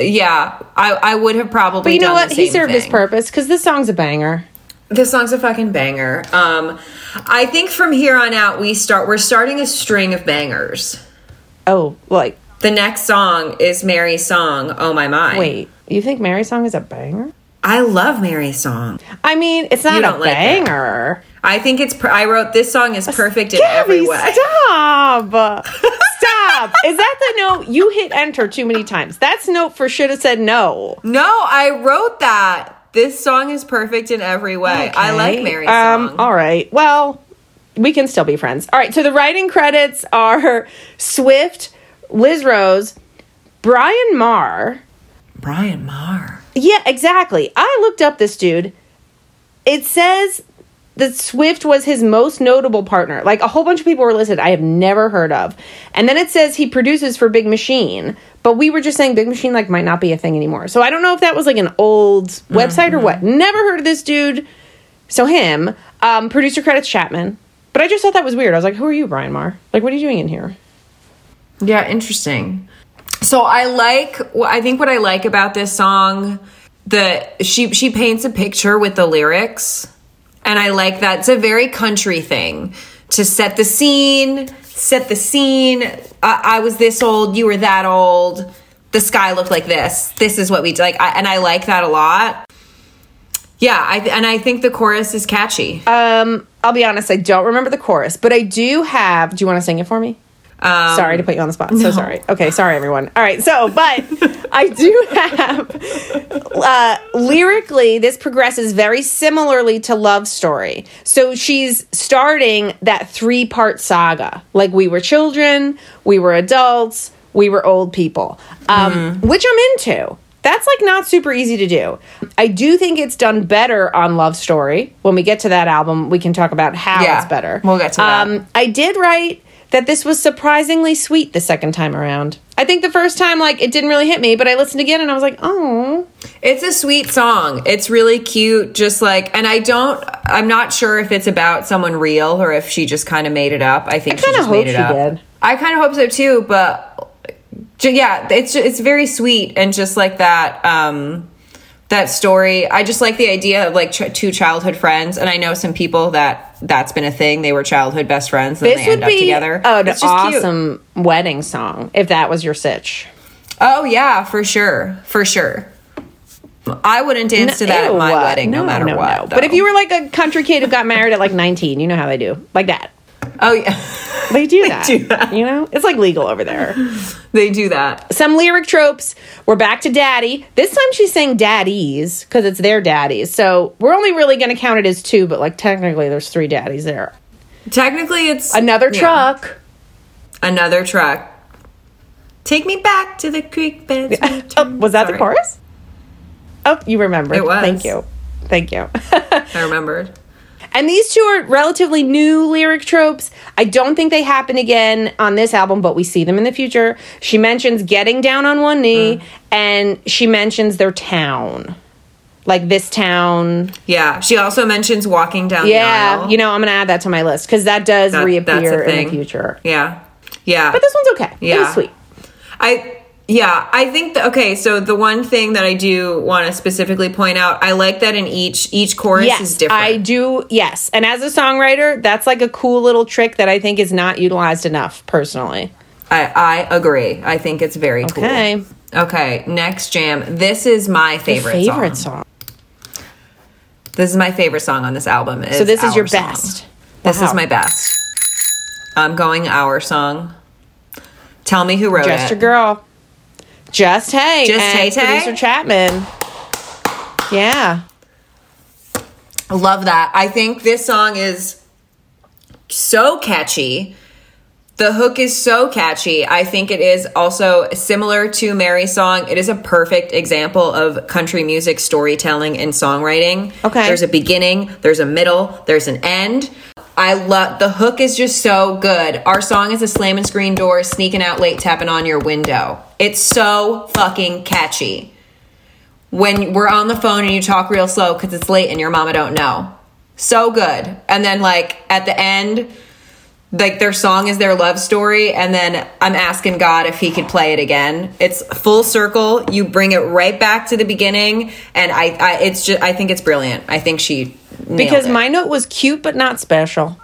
Yeah, I, I would have probably. but you know what he served his purpose because this song's a banger This song's a fucking banger. Um, I think from here on out we start. We're starting a string of bangers. oh like The next song is Mary's song. Oh my my! wait you think mary's song is a banger I love Mary's song. I mean, it's not a don't like it. banger. I think it's. Per- I wrote this song is perfect in Gaby, every way. Stop. stop. Is that the note? You hit enter too many times. That's note for should have said no. No, I wrote that. This song is perfect in every way. I like Okay. Mary's um, song. all right. Well, we can still be friends. All right. So the writing credits are Swift, Liz Rose, Brian Maher. Brian Maher. Yeah, exactly. I looked up this dude. It says that Swift was his most notable partner. Like a whole bunch of people were listed I have never heard of. And then it says he produces for Big Machine, but we were just saying Big Machine like might not be a thing anymore. So I don't know if that was like an old website or what. Never heard of this dude. So him, um, producer credits Chapman. But I just thought that was weird. I was like, "Who are you, Brian Maher? Like, what are you doing in here?" Yeah, interesting. So I like I think what I like about this song that she she paints a picture with the lyrics and I like that it's a very country thing to set the scene, set the scene. I, I was this old, you were that old. The sky looked like this. This is what we like I, and I like that a lot. Yeah, I, and I think the chorus is catchy. Um, I'll be honest, I don't remember the chorus, but I do have. Do you want to sing it for me? Um, sorry to put you on the spot. So sorry. Okay, sorry everyone. All right, so but I do have uh, lyrically this progresses very similarly to Love Story. So she's starting that three part saga. Like we were children, we were adults, we were old people, um, which I'm into. That's like not super easy to do. I do think it's done better on Love Story. When we get to that album, we can talk about how Yeah, it's better. we'll get to that. Um, I did write that this was surprisingly sweet the second time around. I think the first time, like, it didn't really hit me, but I listened again and I was like, oh. It's a sweet song. It's really cute. Just like, and I don't, I'm not sure if it's about someone real or if she just kind of made it up. I think she kinda just hope made it she up. did. I kind of hope so too, but yeah, it's it's very sweet and just like that. Um, that story. I just like the idea of like ch- two childhood friends, and I know some people that that's been a thing. They were childhood best friends, and This they would end up be together. an It's just cute. awesome wedding song if that was your sitch. Oh yeah, for sure, for sure. I wouldn't dance to that at my wedding, no, matter what. But if you were like a country kid who got married at like 19, you know how they do. Like that. Oh yeah, They do that. do that. You know? It's like legal over there. they do that. Some lyric tropes. We're back to daddy. This time she's saying daddies because it's their daddies. So we're only really going to count it as two, but like technically there's three daddies there. Technically, it's Another yeah. truck. Another truck. Take me back to the creek bed. Oh, was that the chorus? Oh, you remember. It was. Thank you. Thank you. I remembered. And these two are relatively new lyric tropes. I don't think they happen again on this album, but we see them in the future. She mentions getting down on one knee, Mm. and she mentions their town. Like this town. Yeah. She also mentions walking down the Yeah, aisle. you know, I'm going to add that to my list because that does That- reappear in the future. Yeah. Yeah. But this one's okay. It Yeah. was sweet. I yeah, I think that okay, so the one thing that I do want to specifically point out, I like that in each each chorus is different. I do. Yes, and as a songwriter, that's like a cool little trick that I think is not utilized enough. Personally, I, I agree. I think it's very Okay. cool. Okay, Okay, next jam. This is my favorite, favorite song. song. This is my favorite song on this album. So this is your Song. best. This Wow. is my best. I'm going our song. Tell me who wrote Just it. Just your girl. Just hey. Just Hey? Producer Chapman. Yeah. Love that. I think this song is so catchy. The hook is so catchy. I think it is also similar to Mary's song. It is a perfect example of country music storytelling and songwriting. Okay. There's a beginning, there's a middle, there's an end. I love the hook is just so good. Our song is a slamming screen door, sneaking out late, tapping on your window. It's so fucking catchy when we're on the phone and you talk real slow because it's late and your mama don't know. So good. And then like at the end, like their song is their love story, and then I'm asking God if He could play it again. It's full circle. You bring it right back to the beginning, and I, I it's just I think it's brilliant. I think she Because it. my note was cute but not special.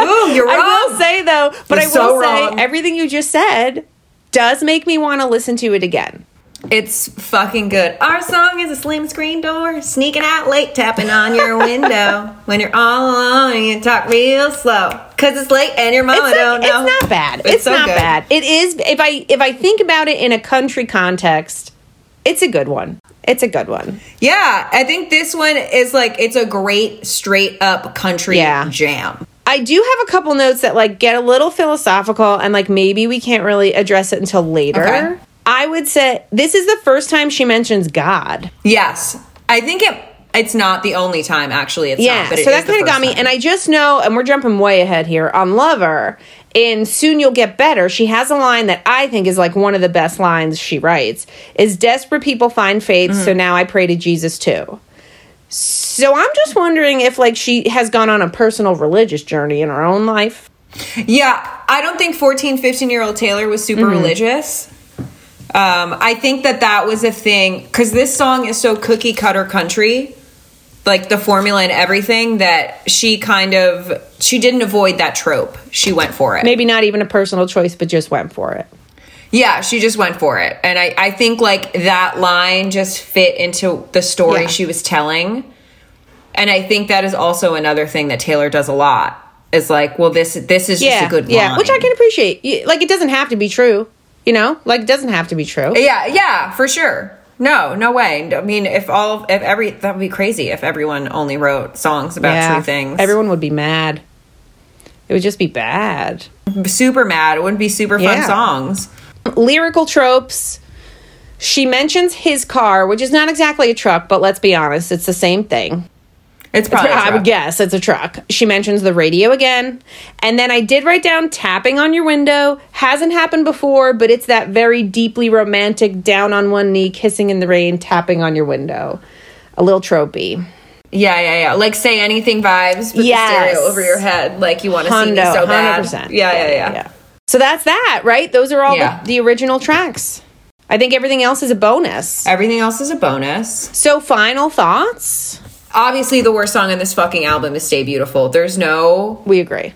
Ooh, you're wrong. I will say though, but You're I will so say wrong. everything you just said does make me want to listen to it again. It's fucking good. Our song is a slim screen door, sneaking out late, tapping on your window. when you're all alone and you talk real slow, cause it's late and your mama it's, don't know. it's not bad. It's, It's so not good. bad. It is if I if I think about it in a country context, it's a good one. It's a good one. Yeah, I think this one is like it's a great straight up country Yeah. jam. I do have a couple notes that like get a little philosophical and like maybe we can't really address it until later. Okay. I would say this is the first time she mentions God. Yes, I think it. It's not the only time actually. It's Yeah, not, but so that kind of got me. time. And I just know, and we're jumping way ahead here on Lover. In Soon You'll Get Better, she has a line that I think is like one of the best lines she writes is desperate people find faith, Mm-hmm. so now I pray to Jesus too. So I'm just wondering if like she has gone on a personal religious journey in her own life. Yeah, I don't think 14, 15 year old Taylor was super Mm-hmm. religious. Um, I think that that was a thing because this song is so cookie cutter country, like the formula and everything that she kind of she didn't avoid that trope. She went for it. Maybe not even a personal choice, but just went for it. Yeah, she just went for it. And I, I think like that line just fit into the story Yeah. she was telling. And I think that is also another thing that Taylor does a lot. Is like, well, this this is just a good yeah, line. which I can appreciate. Like it doesn't have to be true, you know. Like it doesn't have to be true. Yeah, yeah, for sure. No, no way. I mean, if all, if every, that would be crazy if everyone only wrote songs about true things. Everyone would be mad. It would just be bad. super mad. It wouldn't be super fun Yeah. songs. Lyrical tropes. She mentions his car, which is not exactly a truck, but let's be honest, it's the same thing. It's probably. a I would guess it's a truck. She mentions the radio again. And then I did write down tapping on your window. Hasn't happened before, but it's that very deeply romantic, down on one knee, kissing in the rain, tapping on your window. A little tropey. Yeah, yeah, yeah. Like say anything vibes with Yes. the stereo over your head. Like you want to see me so bad. 100%. Yeah, yeah, yeah. So that's that, right? Those are all Yeah. the, the original tracks. I think everything else is a bonus. Everything else is a bonus. So, final thoughts? Obviously, the worst song on this fucking album is "Stay Beautiful." There's no We agree.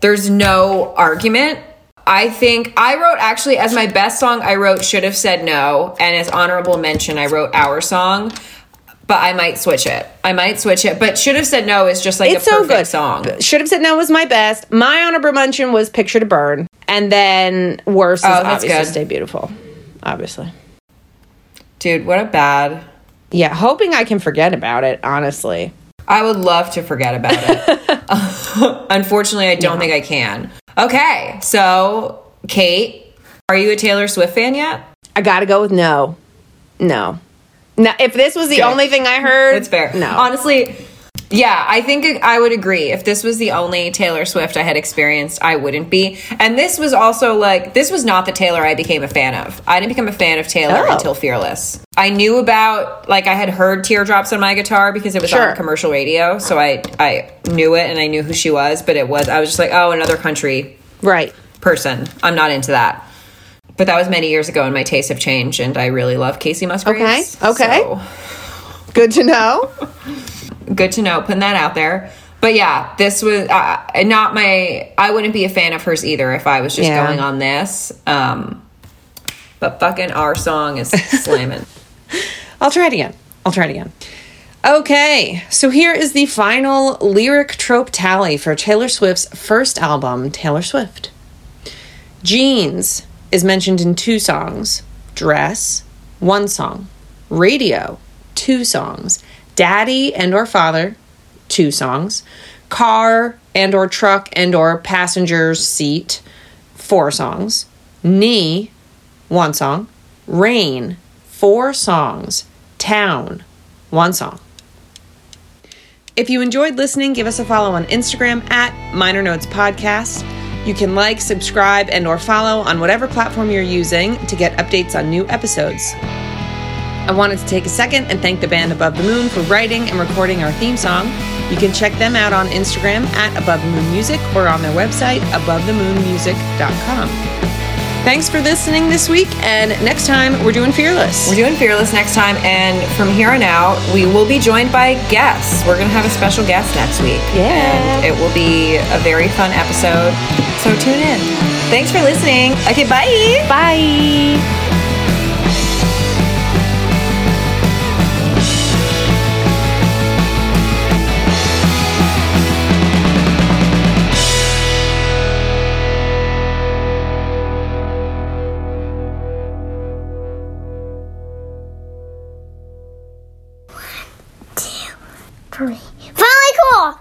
there's no argument. I think I wrote actually as my best song, I wrote Should Have Said No. And as honorable mention, I wrote Our Song. But I might switch it. I might switch it. But Should Have Said No is just like It's a so perfect good. song. Should have said no was my best. My honorable mention was Picture to Burn. And then worse is Oh, that's obviously good. Stay Beautiful. Obviously. Dude, what a bad. Yeah, hoping I can forget about it, honestly. I would love to forget about it. Unfortunately, I don't think I can. Okay, so Kate, are you a Taylor Swift fan yet? I gotta go with no. No. Now, if this was the Okay. only thing I heard, It's fair. No. Honestly, yeah, I think I would agree. If this was the only Taylor Swift I had experienced, I wouldn't be. And this was also like, this was not the Taylor I became a fan of. I didn't become a fan of Taylor Oh. until Fearless. I knew about, like, I had heard Teardrops on my guitar because it was Sure. on commercial radio. So I, I knew it and I knew who she was, but it was, I was just like, oh, another country right. person. I'm not into that. But that was many years ago, and my tastes have changed, and I really love Kacey Musgraves. Okay, okay. So, Good to know. good to know. Putting that out there. But yeah, this was uh, not my. I wouldn't be a fan of hers either if I was just Yeah. going on this. Um, but fucking our song is slamming. I'll try it again. I'll try it again. Okay, so here is the final lyric trope tally for Taylor Swift's first album, Taylor Swift. Jeans is mentioned in two songs, Dress, one song, Radio, two songs, Daddy and or Father, two songs, Car and or Truck and or Passenger's Seat, four songs, Knee, one song, Rain, four songs, Town, one song. If you enjoyed listening, give us a follow on Instagram at Minor Notes Podcast. You can like, subscribe, and or follow on whatever platform you're using to get updates on new episodes. I wanted to take a second and thank the band Above the Moon for writing and recording our theme song. You can check them out on Instagram at Above the Moon Music or on their website, abovethemoonmusic.com. Thanks for listening this week, and next time we're doing Fearless. We're doing Fearless next time, and from here on out, we will be joined by guests. We're going to have a special guest next week. Yeah. And it will be a very fun episode. So tune in. Thanks for listening. Okay, bye. Bye. Finally cool!